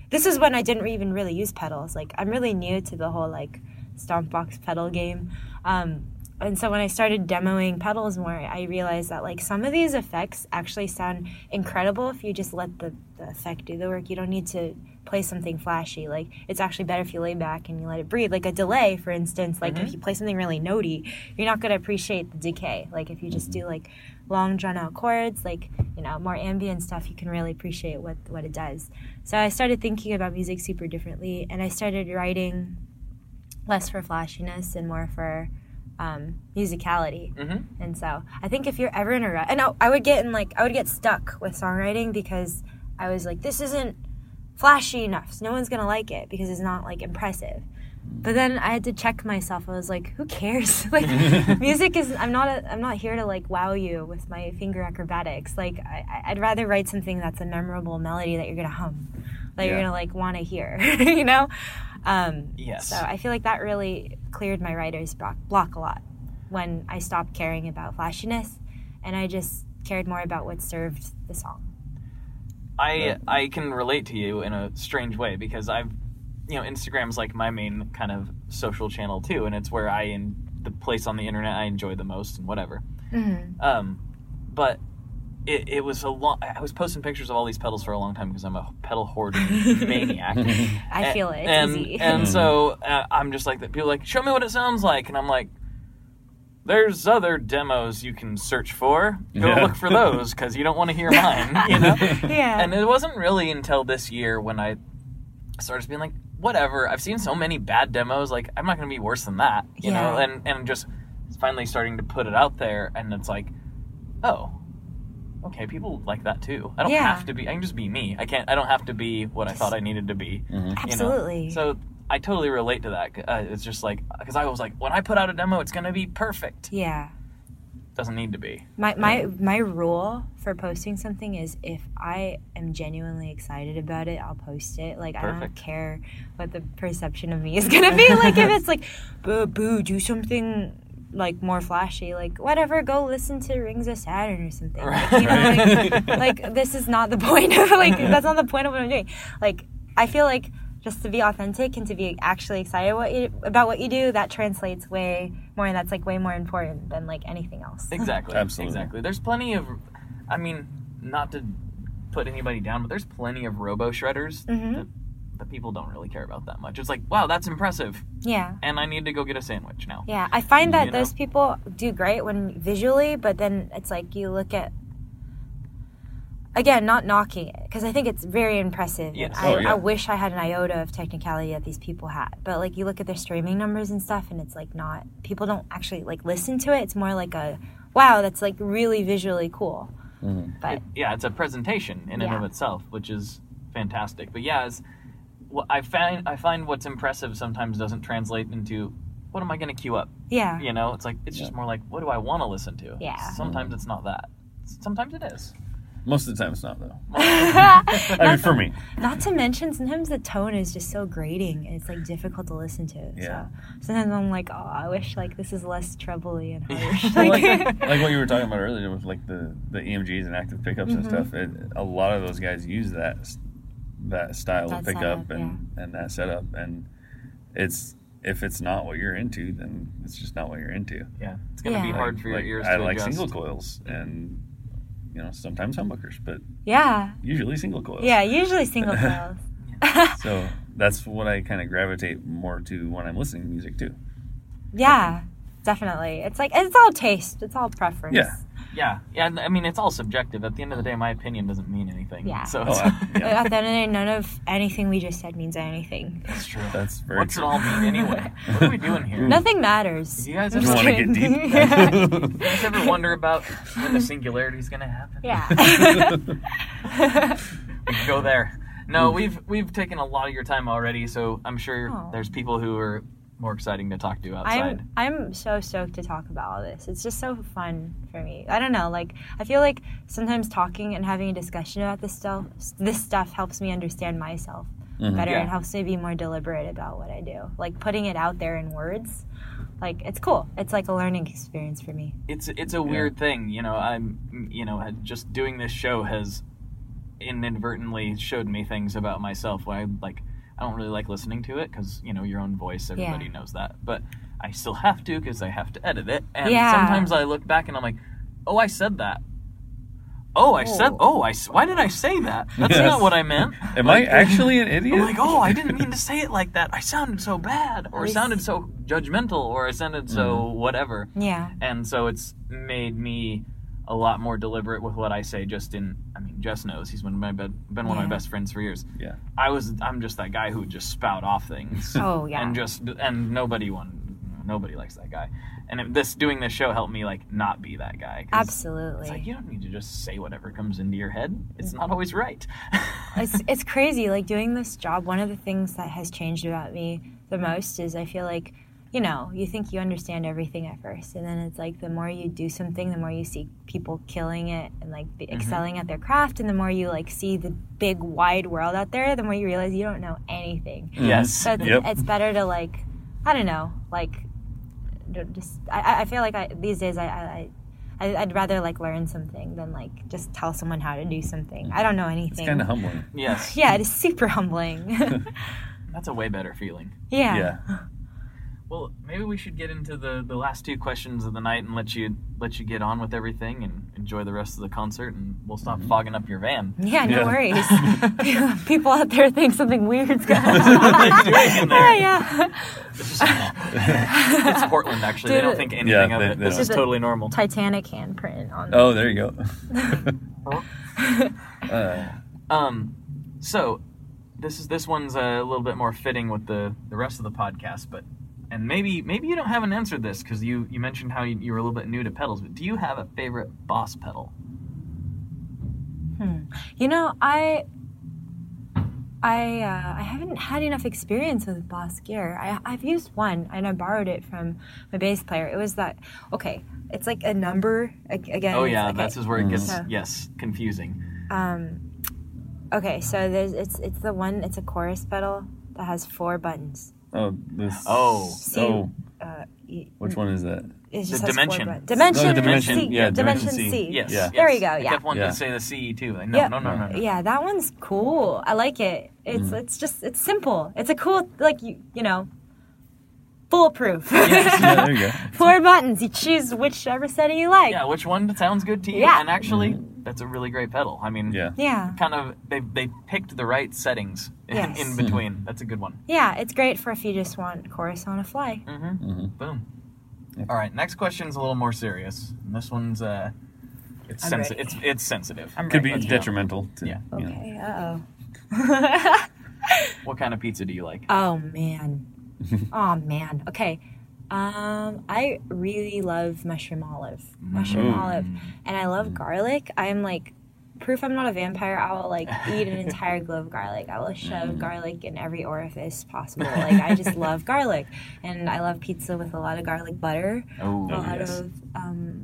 S4: this is when I didn't even really use pedals. Like I'm really new to the whole like Stompbox pedal game. Um, and so when I started demoing pedals more, I realized that like some of these effects actually sound incredible if you just let the, the effect do the work. You don't need to play something flashy. Like it's actually better if you lay back and you let it breathe. Like a delay, for instance, like if you play something really notey, you're not gonna appreciate the decay. Like if you just do like long drawn out chords, like, you know, more ambient stuff, you can really appreciate what what it does. So I started thinking about music super differently and I started writing less for flashiness and more for um, musicality.
S3: Mhm.
S4: And so I think if you're ever in a rut, and I, I would get in like I would get stuck with songwriting because I was like, this isn't flashy enough. So no one's gonna like it because it's not like impressive. But then I had to check myself. I was like, who cares? like music is I'm not a, I'm not here to like wow you with my finger acrobatics. Like I, I'd rather write something that's a memorable melody that you're gonna hum, that you're gonna like want to hear. you know? Um,
S3: Yes.
S4: So I feel like that really cleared my writer's block, block a lot when I stopped caring about flashiness and I just cared more about what served the song.
S3: I I can relate to you in a strange way because I've you know Instagram's like my main kind of social channel too, and it's where I in the place on the internet I enjoy the most and whatever.
S4: Mm-hmm.
S3: Um, but it, it was a long. I was posting pictures of all these pedals for a long time because I'm a pedal hoarding maniac.
S4: I feel it.
S3: And,
S4: easy.
S3: And so uh, I'm just like that. People are like, show me what it sounds like, and I'm like, there's other demos you can search for. Go
S5: Yeah.
S3: look for those because you don't want to hear mine. You know.
S4: yeah.
S3: And it wasn't really until this year when I started being like, whatever. I've seen so many bad demos. Like, I'm not going to be worse than that. You know.
S4: Yeah.
S3: And and just finally starting to put it out there, and it's like, oh. Okay, people like that too. I don't
S4: Yeah.
S3: have to be. I can just be me. I can't. I don't have to be what I thought I needed to be. you know?
S4: Absolutely.
S3: So I totally relate to that. Uh, it's just like because I was like, when I put out a demo, it's gonna be perfect.
S4: yeah.
S3: Doesn't need to be.
S4: My, my my rule for posting something is if I am genuinely excited about it, I'll post it. Like I don't care what the perception of me is gonna be. like if it's like, boo boo, do something like more flashy. Like whatever, go listen to Rings of Saturn or something. Like, you know, like, like this is not the point of like that's not the point of what I'm doing. Like I feel like just to be authentic and to be actually excited what you, about what you do, that translates way more, and that's like way more important than like anything else.
S3: Exactly.
S5: Absolutely.
S3: Exactly. There's plenty of. I mean, not to put anybody down, but there's plenty of robo shredders
S4: Mhm.
S3: that, that people don't really care about that much. It's like, wow, that's impressive,
S4: Yeah.
S3: and I need to go get a sandwich now.
S4: Yeah, I find that
S3: You know?
S4: those people do great when visually, but then it's like you look at again, not knocking it because I think it's very impressive.
S3: Yes.
S4: I,
S5: Oh, yeah.
S4: I wish I had an iota of technicality that these people had, but like you look at their streaming numbers and stuff, and it's like not people don't actually like listen to it. It's more like a wow, that's like really visually cool. Mm-hmm. But
S3: yeah, it's a presentation in and
S4: Yeah.
S3: of itself, which is fantastic. But yeah, it's, what I find I find what's impressive sometimes doesn't translate into what am I going to queue up?
S4: yeah.
S3: You know, it's like it's just more like what do I want to listen to?
S4: Yeah.
S3: Sometimes it's not that. Sometimes it is.
S5: Most of the time, it's not though. I mean, for me,
S4: Not to mention, sometimes the tone is just so grating. and It's like difficult to listen to.
S5: Yeah.
S4: So sometimes I'm like, oh, I wish like this is less trebly and harsh.
S5: Well,
S4: like,
S5: like, like what you were talking about earlier with like the the EMGs and active pickups
S4: Mm-hmm.
S5: and stuff. It, a lot of those guys use that that style
S4: That
S5: of pickup
S4: setup,
S5: and and that setup, and it's if it's not what you're into, then it's just not what you're into.
S3: Yeah. It's going to be
S4: Yeah.
S3: hard for your
S5: Like,
S3: ears
S5: I
S3: to
S5: like
S3: adjust.
S5: single coils and you know sometimes humbuckers, but
S4: yeah,
S5: usually single coils.
S4: yeah. Usually single coils.
S5: So that's what I kind of gravitate more to when I'm listening to music too.
S4: yeah, definitely. It's like it's all taste. It's all preference.
S5: Yeah.
S3: Yeah. Yeah, I mean it's all subjective. At the end of the day my opinion doesn't mean anything.
S4: Yeah.
S3: So
S5: Oh,
S3: it's,
S5: I, yeah,
S4: At the end of the day, none of anything we just said means anything.
S3: that's true.
S5: that's very
S3: What's
S5: true.
S3: it all mean anyway? What are we doing here?
S4: Nothing matters.
S3: You guys ever
S4: just
S5: wanna get
S4: kidding.
S3: You guys ever wonder about when the singularity is going to happen?
S4: yeah.
S3: We can go there. No, hmm. we've we've taken a lot of your time already, so I'm sure
S4: Aw.
S3: there's people who are more exciting to talk to outside.
S4: I'm I'm so stoked to talk about all this. It's just so fun for me. I don't know, like I feel like sometimes talking and having a discussion about this stuff this stuff helps me understand myself mm-hmm. better
S3: Yeah.
S4: and helps me be more deliberate about what I do. Like putting it out there in words. Like it's cool. It's like a learning experience for me.
S3: it's it's a weird thing, you know. I'm you know just doing this show has inadvertently showed me things about myself. Where I like I don't really like listening to it because you know your own voice. Everybody
S4: Yeah.
S3: knows that, but I still have to because I have to edit it. And
S4: Yeah.
S3: sometimes I look back and I'm like, oh, I said that. Oh, I said. Oh, oh I. Why did I say that? That's
S5: Yes.
S3: not what I meant.
S5: Am I actually an idiot?
S3: I'm like, oh, I didn't mean to say it like that. I sounded so bad, or
S4: least-
S3: sounded so judgmental, or I sounded so mm. whatever.
S4: Yeah.
S3: And so it's made me a lot more deliberate with what I say. Just in, I mean, Jess knows he's of my be- been one of my
S4: mm-hmm.
S3: best friends for years.
S5: Yeah.
S3: I was, I'm just that guy who would just spout off things.
S4: Oh, yeah.
S3: And just, and nobody one, nobody likes that guy. And it, this doing this show helped me like not be that guy.
S4: Absolutely.
S3: It's like you don't need to just say whatever comes into your head. It's mm-hmm. not always right.
S4: it's it's crazy like doing this job one of the things that has changed about me the most is i feel like you know you think you understand everything at first and then it's like the more you do something the more you see people killing it and like be mm-hmm. excelling at their craft and the more you like see the big wide world out there the more you realize you don't know anything mm-hmm.
S3: yes.
S4: so it's,
S5: Yep.
S4: it's better to like i don't know like just i, I- I feel like I, these days I, I I, I'd rather like learn something than like just tell someone how to do something. I don't know anything.
S5: It's kind of humbling.
S3: Yes.
S4: Yeah, it is super humbling.
S3: That's a way better feeling.
S4: yeah.
S5: Yeah.
S3: Well, maybe we should get into the, the last two questions of the night and let you let you get on with everything and enjoy the rest of the concert, and we'll stop fogging up your van.
S4: Yeah, no
S5: Yeah.
S4: worries. People out there think something weird's going on.
S3: doing in there?
S4: yeah.
S3: It's Portland, actually. They don't think anything
S5: Yeah,
S3: of
S5: they-
S3: it.
S5: they
S3: This is totally normal.
S4: Titanic handprint on.
S5: Oh, there you go. uh,
S3: Um, so this is this one's a little bit more fitting with the the rest of the podcast, but and maybe maybe you don't haven't answered this because you you mentioned how you, you were a little bit new to pedals, but do you have a favorite Boss pedal?
S4: You know, I. I uh, I haven't had enough experience with Boss gear. I, I've used one and I borrowed it from my bass player. It was that okay. It's like a number again.
S3: Oh yeah,
S4: a-
S3: that's is where it gets
S4: So-
S3: yes confusing.
S4: Um, okay, so there's it's it's the one. It's a chorus pedal that has four buttons.
S5: Oh, this.
S3: Oh.
S5: Oh,
S4: Uh, y-
S5: which one is that?
S4: it just
S3: The dimension.
S4: Dimension.
S5: No, dimension.
S4: C.
S5: Yeah,
S4: dimension,
S5: dimension
S4: C.
S5: C.
S3: Yes.
S5: Yeah.
S4: There you
S3: yes.
S4: go,
S3: I
S4: yeah.
S3: kept wanting
S5: Yeah.
S3: to say the CE too. Like, no,
S4: Yeah.
S3: no, no, no, no.
S4: Yeah, that one's cool. I like it. It's it's just it's simple. It's a cool like you you know foolproof.
S5: Yeah, there you go.
S4: Four buttons. You choose whichever setting you like.
S3: Yeah, which one sounds good to you?
S4: Yeah.
S3: And actually, that's a really great pedal. I mean,
S5: Yeah.
S4: Yeah.
S3: kind of they they picked the right settings in,
S4: Yes.
S3: in between. That's a good one.
S4: Yeah, it's great for if you just want chorus on a fly.
S3: Mm-hmm. Boom. All right, next question's a little more serious. And this one's uh, it's
S4: I'm
S3: sensi-
S4: ready.
S3: it's it's sensitive.
S5: Could be
S3: Let's go.
S5: detrimental. To,
S3: Yeah.
S5: you know.
S4: Okay. Uh oh.
S3: What kind of pizza do you like?
S4: Oh man. oh man. Okay. Um, I really love mushroom olive, mushroom
S5: Mm.
S4: olive, and I love garlic. I'm like proof I'm not a vampire. I will like eat an entire clove of garlic. I will shove garlic in every orifice possible. Like I just love garlic, and I love pizza with a lot of garlic butter.
S3: Oh,
S4: a lot
S5: yes.
S4: of um,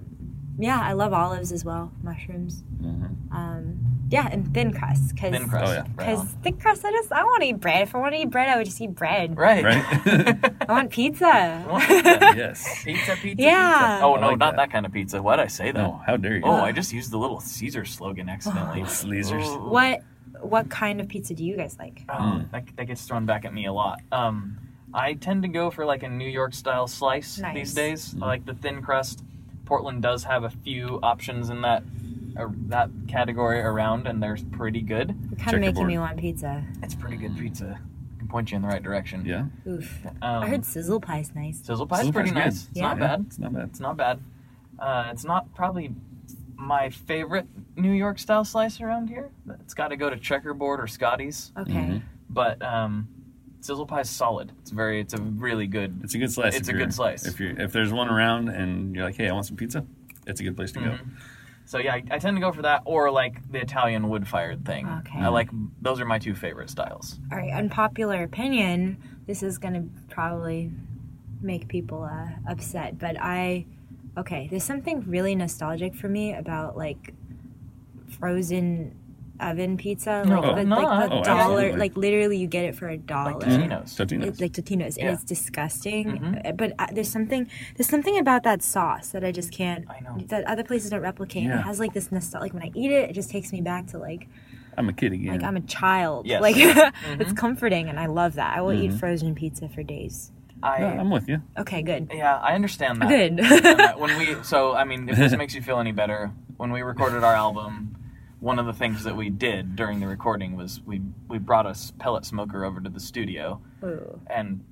S4: yeah, I love olives as well, mushrooms.
S5: Mhm.
S4: Um, yeah, and thin crust because
S3: thin crust.
S5: Oh, yeah.
S3: Right
S4: because thick crust. I just I want to eat bread. If I want to eat bread, I would just eat bread.
S3: Right.
S5: Right?
S4: I want pizza.
S5: yes.
S3: Pizza, pizza,
S4: Yeah.
S3: pizza. Oh no,
S5: like
S3: not
S5: that.
S3: that. kind of pizza. Why'd I say that?
S5: No, how dare you?
S3: Oh, I just used the little Caesar slogan accidentally.
S5: Sleazers.
S3: Oh.
S4: What what kind of pizza do you guys like?
S3: Oh, that, that gets thrown back at me a lot. Um, I tend to go for like a New York style slice
S4: Nice.
S3: these days. I like the thin crust. Portland does have a few options in that uh, that category around, and they're pretty good.
S4: You're kind of making me want pizza.
S3: It's pretty good pizza. I can point you in the right direction.
S5: Yeah.
S4: Oof.
S3: Um,
S4: I heard sizzle pie's nice.
S3: sizzle pie's
S5: Sizzle
S3: pretty
S5: pie's good.
S3: nice. It's
S4: Yeah.
S3: not bad.
S5: It's not bad.
S3: It's not bad. Uh, it's not probably my favorite New York style slice around here. It's got to go to Checkerboard or Scottie's.
S4: Okay.
S5: Mhm.
S3: But um, sizzle pie is solid. It's very. It's a really good.
S5: It's a good slice.
S3: It's a good slice.
S5: If you if there's one around and you're like, hey, I want some pizza, it's a good place to go.
S3: Mhm. So yeah, I, I tend to go for that or like the Italian wood fired thing.
S4: Okay.
S3: I like those are my two favorite styles.
S4: All right. Unpopular opinion. This is gonna probably make people uh, upset, but I. Okay, there's something really nostalgic for me about like frozen oven pizza,
S3: No,
S4: like the, like the
S5: oh,
S4: dollar,
S5: absolutely.
S4: like literally you get it for a dollar.
S3: Like Totino's.
S5: Totino's.
S4: It's like Totino's,
S3: Yeah.
S4: and it's disgusting.
S3: Mhm.
S4: Uh, But uh, there's something there's something about that sauce that I just can't.
S3: I know.
S4: That other places don't replicate.
S5: Yeah.
S4: It has like this nostalgia. Like when I eat it, it just takes me back to like
S5: I'm a kid again.
S4: like I'm a child.
S3: Yes.
S4: Like
S3: Mm-hmm.
S4: it's comforting, and I love that. I will eat
S5: Mhm.
S4: frozen pizza for days.
S3: I
S5: Yeah, I'm with you.
S4: Okay, good.
S3: yeah, I understand that.
S4: Good.
S3: I understand that. when we so I mean, if this makes you feel any better, when we recorded our album, one of the things that we did during the recording was we we brought a pellet smoker over to the studio,
S4: Ooh.
S3: and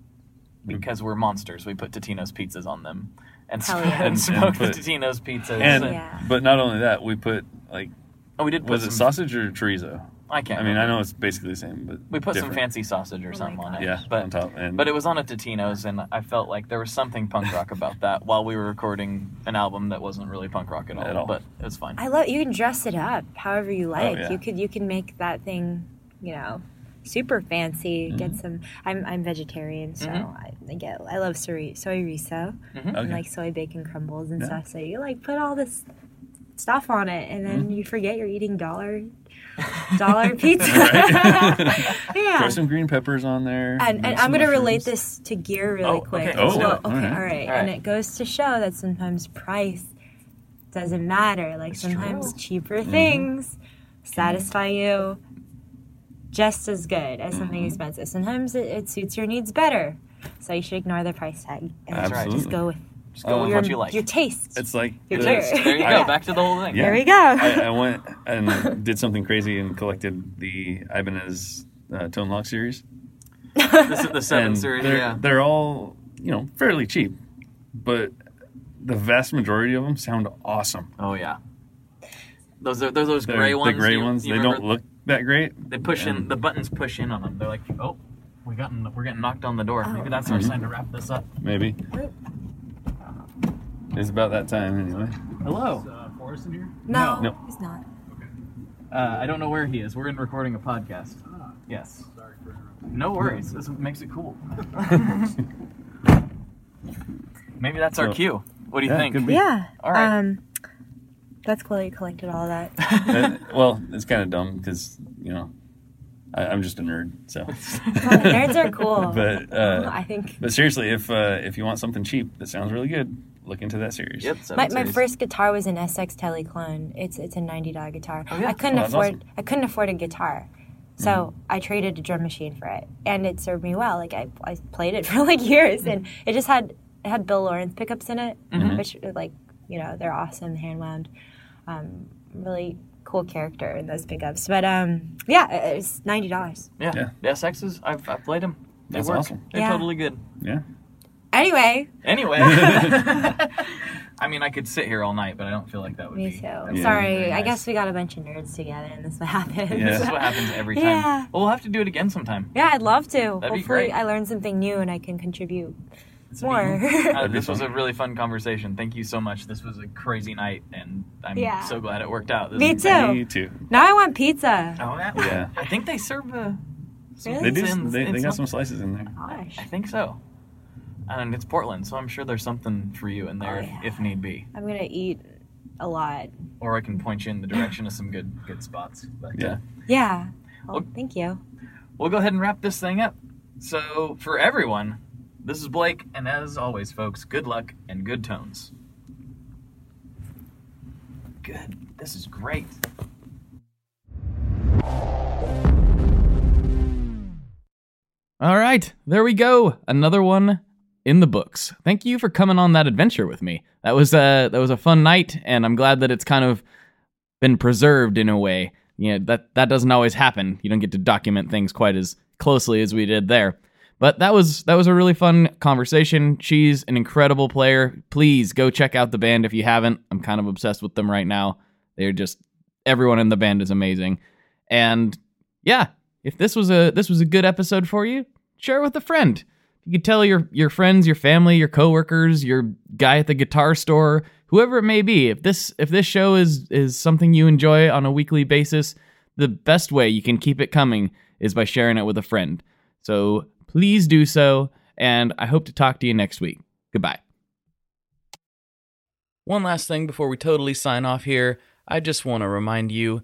S3: because we're monsters, we put Totino's pizzas on them and,
S4: Hell
S3: sm-
S4: yeah.
S3: and smoked the
S5: put-
S3: Totino's pizzas.
S5: And
S4: Yeah.
S5: but not only that, we put like
S3: oh, we did put
S5: was it sausage or chorizo?
S3: I can't.
S5: I mean, I know it's basically the same, but
S3: we put some fancy sausage or
S4: Oh
S3: something on it.
S5: yeah
S3: but
S5: on top and
S3: But it was on a Totino's, and I felt like there was something punk rock about that while we were recording an album that wasn't really punk rock at all.
S5: At all.
S3: But it was fine.
S4: I love you can dress it up however you like.
S5: yeah.
S4: You could you can make that thing, you know, super fancy. Get
S5: Mm-hmm.
S4: some. I'm I'm vegetarian, so
S3: Mhm.
S4: I, I get I love soy soyrizo and
S5: Okay.
S4: like soy bacon crumbles and
S5: Yeah.
S4: stuff. So you like put all this stuff on it, and then
S5: Mm-hmm.
S4: you forget you're eating dollar dollar pizza.
S5: Right.
S4: yeah.
S5: Throw some green peppers on there.
S4: And, and I'm going to relate this to gear really
S3: Oh,
S4: quick.
S3: okay.
S5: Oh,
S4: Well, okay,
S5: right.
S4: all right.
S3: All
S4: And it goes to show that sometimes price doesn't matter. Like
S3: It's
S4: sometimes
S3: true.
S4: cheaper
S5: Mm-hmm.
S4: things satisfy you just as good as something
S5: Mm-hmm.
S4: expensive. Sometimes it, it suits your needs better. So you should ignore the price tag and
S3: That's right.
S4: just go with
S3: Just go with
S4: your,
S3: what you like.
S4: your taste.
S5: It's like
S4: Your
S5: the-
S4: taste.
S3: there you go. Back to the whole thing.
S5: Yeah.
S4: there we go.
S5: I, I went and did something crazy and collected the Ibanez uh, Tone-Lok series.
S3: This is the seven
S5: and
S3: series.
S5: They're,
S3: Yeah.
S5: they're all you know fairly cheap, but the vast majority of them sound awesome.
S3: Oh yeah. Those are those those
S5: They're
S3: gray ones.
S5: The gray
S3: you-
S5: ones.
S3: you
S5: they don't look that great.
S3: They push in. The buttons push in on them. They're like, oh, we got we're getting knocked on the door. Maybe that's our
S5: Mhm.
S3: sign to wrap this up.
S5: Maybe. It's about that time anyway.
S3: Hello.
S6: Is Uh, Forrest in here?
S4: no,
S5: No.
S4: he's not.
S3: Uh, I don't know where he is. We're in recording a podcast.
S6: Ah,
S3: Yes.
S6: sorry for interrupting.
S3: No worries. This makes it cool. Maybe that's our
S5: So-
S3: cue. What do you
S5: Yeah,
S3: think?
S5: could be.
S4: Yeah.
S3: All right.
S4: Um, that's cool that you collected all that.
S5: Uh, well, it's kind of dumb because you know I, I'm just a nerd. So,
S4: Nerds are cool.
S5: but uh,
S4: I think
S5: but seriously, if uh, if you want something cheap that sounds really good, look into that series.
S3: Yep. seven
S4: My, my
S3: series.
S4: first guitar was an SX Tele clone. It's it's a ninety dollar guitar.
S3: Oh, yeah?
S4: I couldn't
S5: Oh,
S4: afford
S5: awesome.
S4: I couldn't afford a guitar, so I traded a drum machine for it, and it served me well. Like I, I played it for like years, and it just had it had Bill Lawrence pickups in it,
S3: Mm-hmm.
S4: which like you know they're awesome, hand wound, um, really cool character in those pickups. But um, yeah, it- it's ninety dollars.
S3: Yeah.
S5: Yeah.
S3: Yeah. Sexes. I've, I've played them. They
S5: That's
S3: work.
S5: awesome.
S3: They're
S4: Yeah.
S3: totally good.
S5: Yeah.
S4: Anyway,
S3: Anyway. I mean, I could sit here all night, but I don't feel like that would
S4: me
S3: be.
S4: too.
S3: that
S4: I'm sorry.
S3: very
S4: I guess we got a bunch of nerds together, and this is what happens.
S5: Yeah.
S3: This is what happens every time.
S4: Yeah.
S3: Well, we'll have to do it again sometime.
S4: Yeah, I'd love to.
S3: That'd be
S4: Hopefully,
S3: great.
S4: I learned something new and I can contribute
S7: more.
S3: Uh, this was a really fun conversation. Thank you so much. This was a crazy night, and I'm
S7: Yeah.
S3: so glad it worked out. This
S7: Me
S3: is-
S7: too.
S5: Me too.
S7: now I want pizza.
S3: Oh, yeah.
S5: Yeah.
S3: I think they serve a.
S7: Really?
S5: They do.
S3: It's in-
S5: They, they got some slices in there.
S7: Gosh.
S3: I think so. And it's Portland, so I'm sure there's something for you in there
S7: Oh,
S3: if-
S7: yeah.
S3: if need be.
S7: I'm gonna eat a lot.
S3: Or I can point you in the direction of some good good spots. But,
S5: Yeah.
S3: uh,
S7: Yeah. Well,
S3: Okay.
S7: thank you.
S3: we'll go ahead and wrap this thing up. So, for everyone, this is Blake, and as always, folks, good luck and good tones. Good. This is great. All right, there we go. Another one in the books. Thank you for coming on that adventure with me. That was a that was a fun night, and I'm glad that it's kind of been preserved in a way. You know, that that doesn't always happen. You don't get to document things quite as closely as we did there. But that was that was a really fun conversation. She's an incredible player. Please go check out the band if you haven't. I'm kind of obsessed with them right now. They're just everyone in the band is amazing. And yeah, if this was a this was a good episode for you, share it with a friend. You could tell your your friends, your family, your coworkers, your guy at the guitar store, whoever it may be. If this if this show is is something you enjoy on a weekly basis, the best way you can keep it coming is by sharing it with a friend. So please do so, and I hope to talk to you next week. Goodbye. One last thing before we totally sign off here, I just want to remind you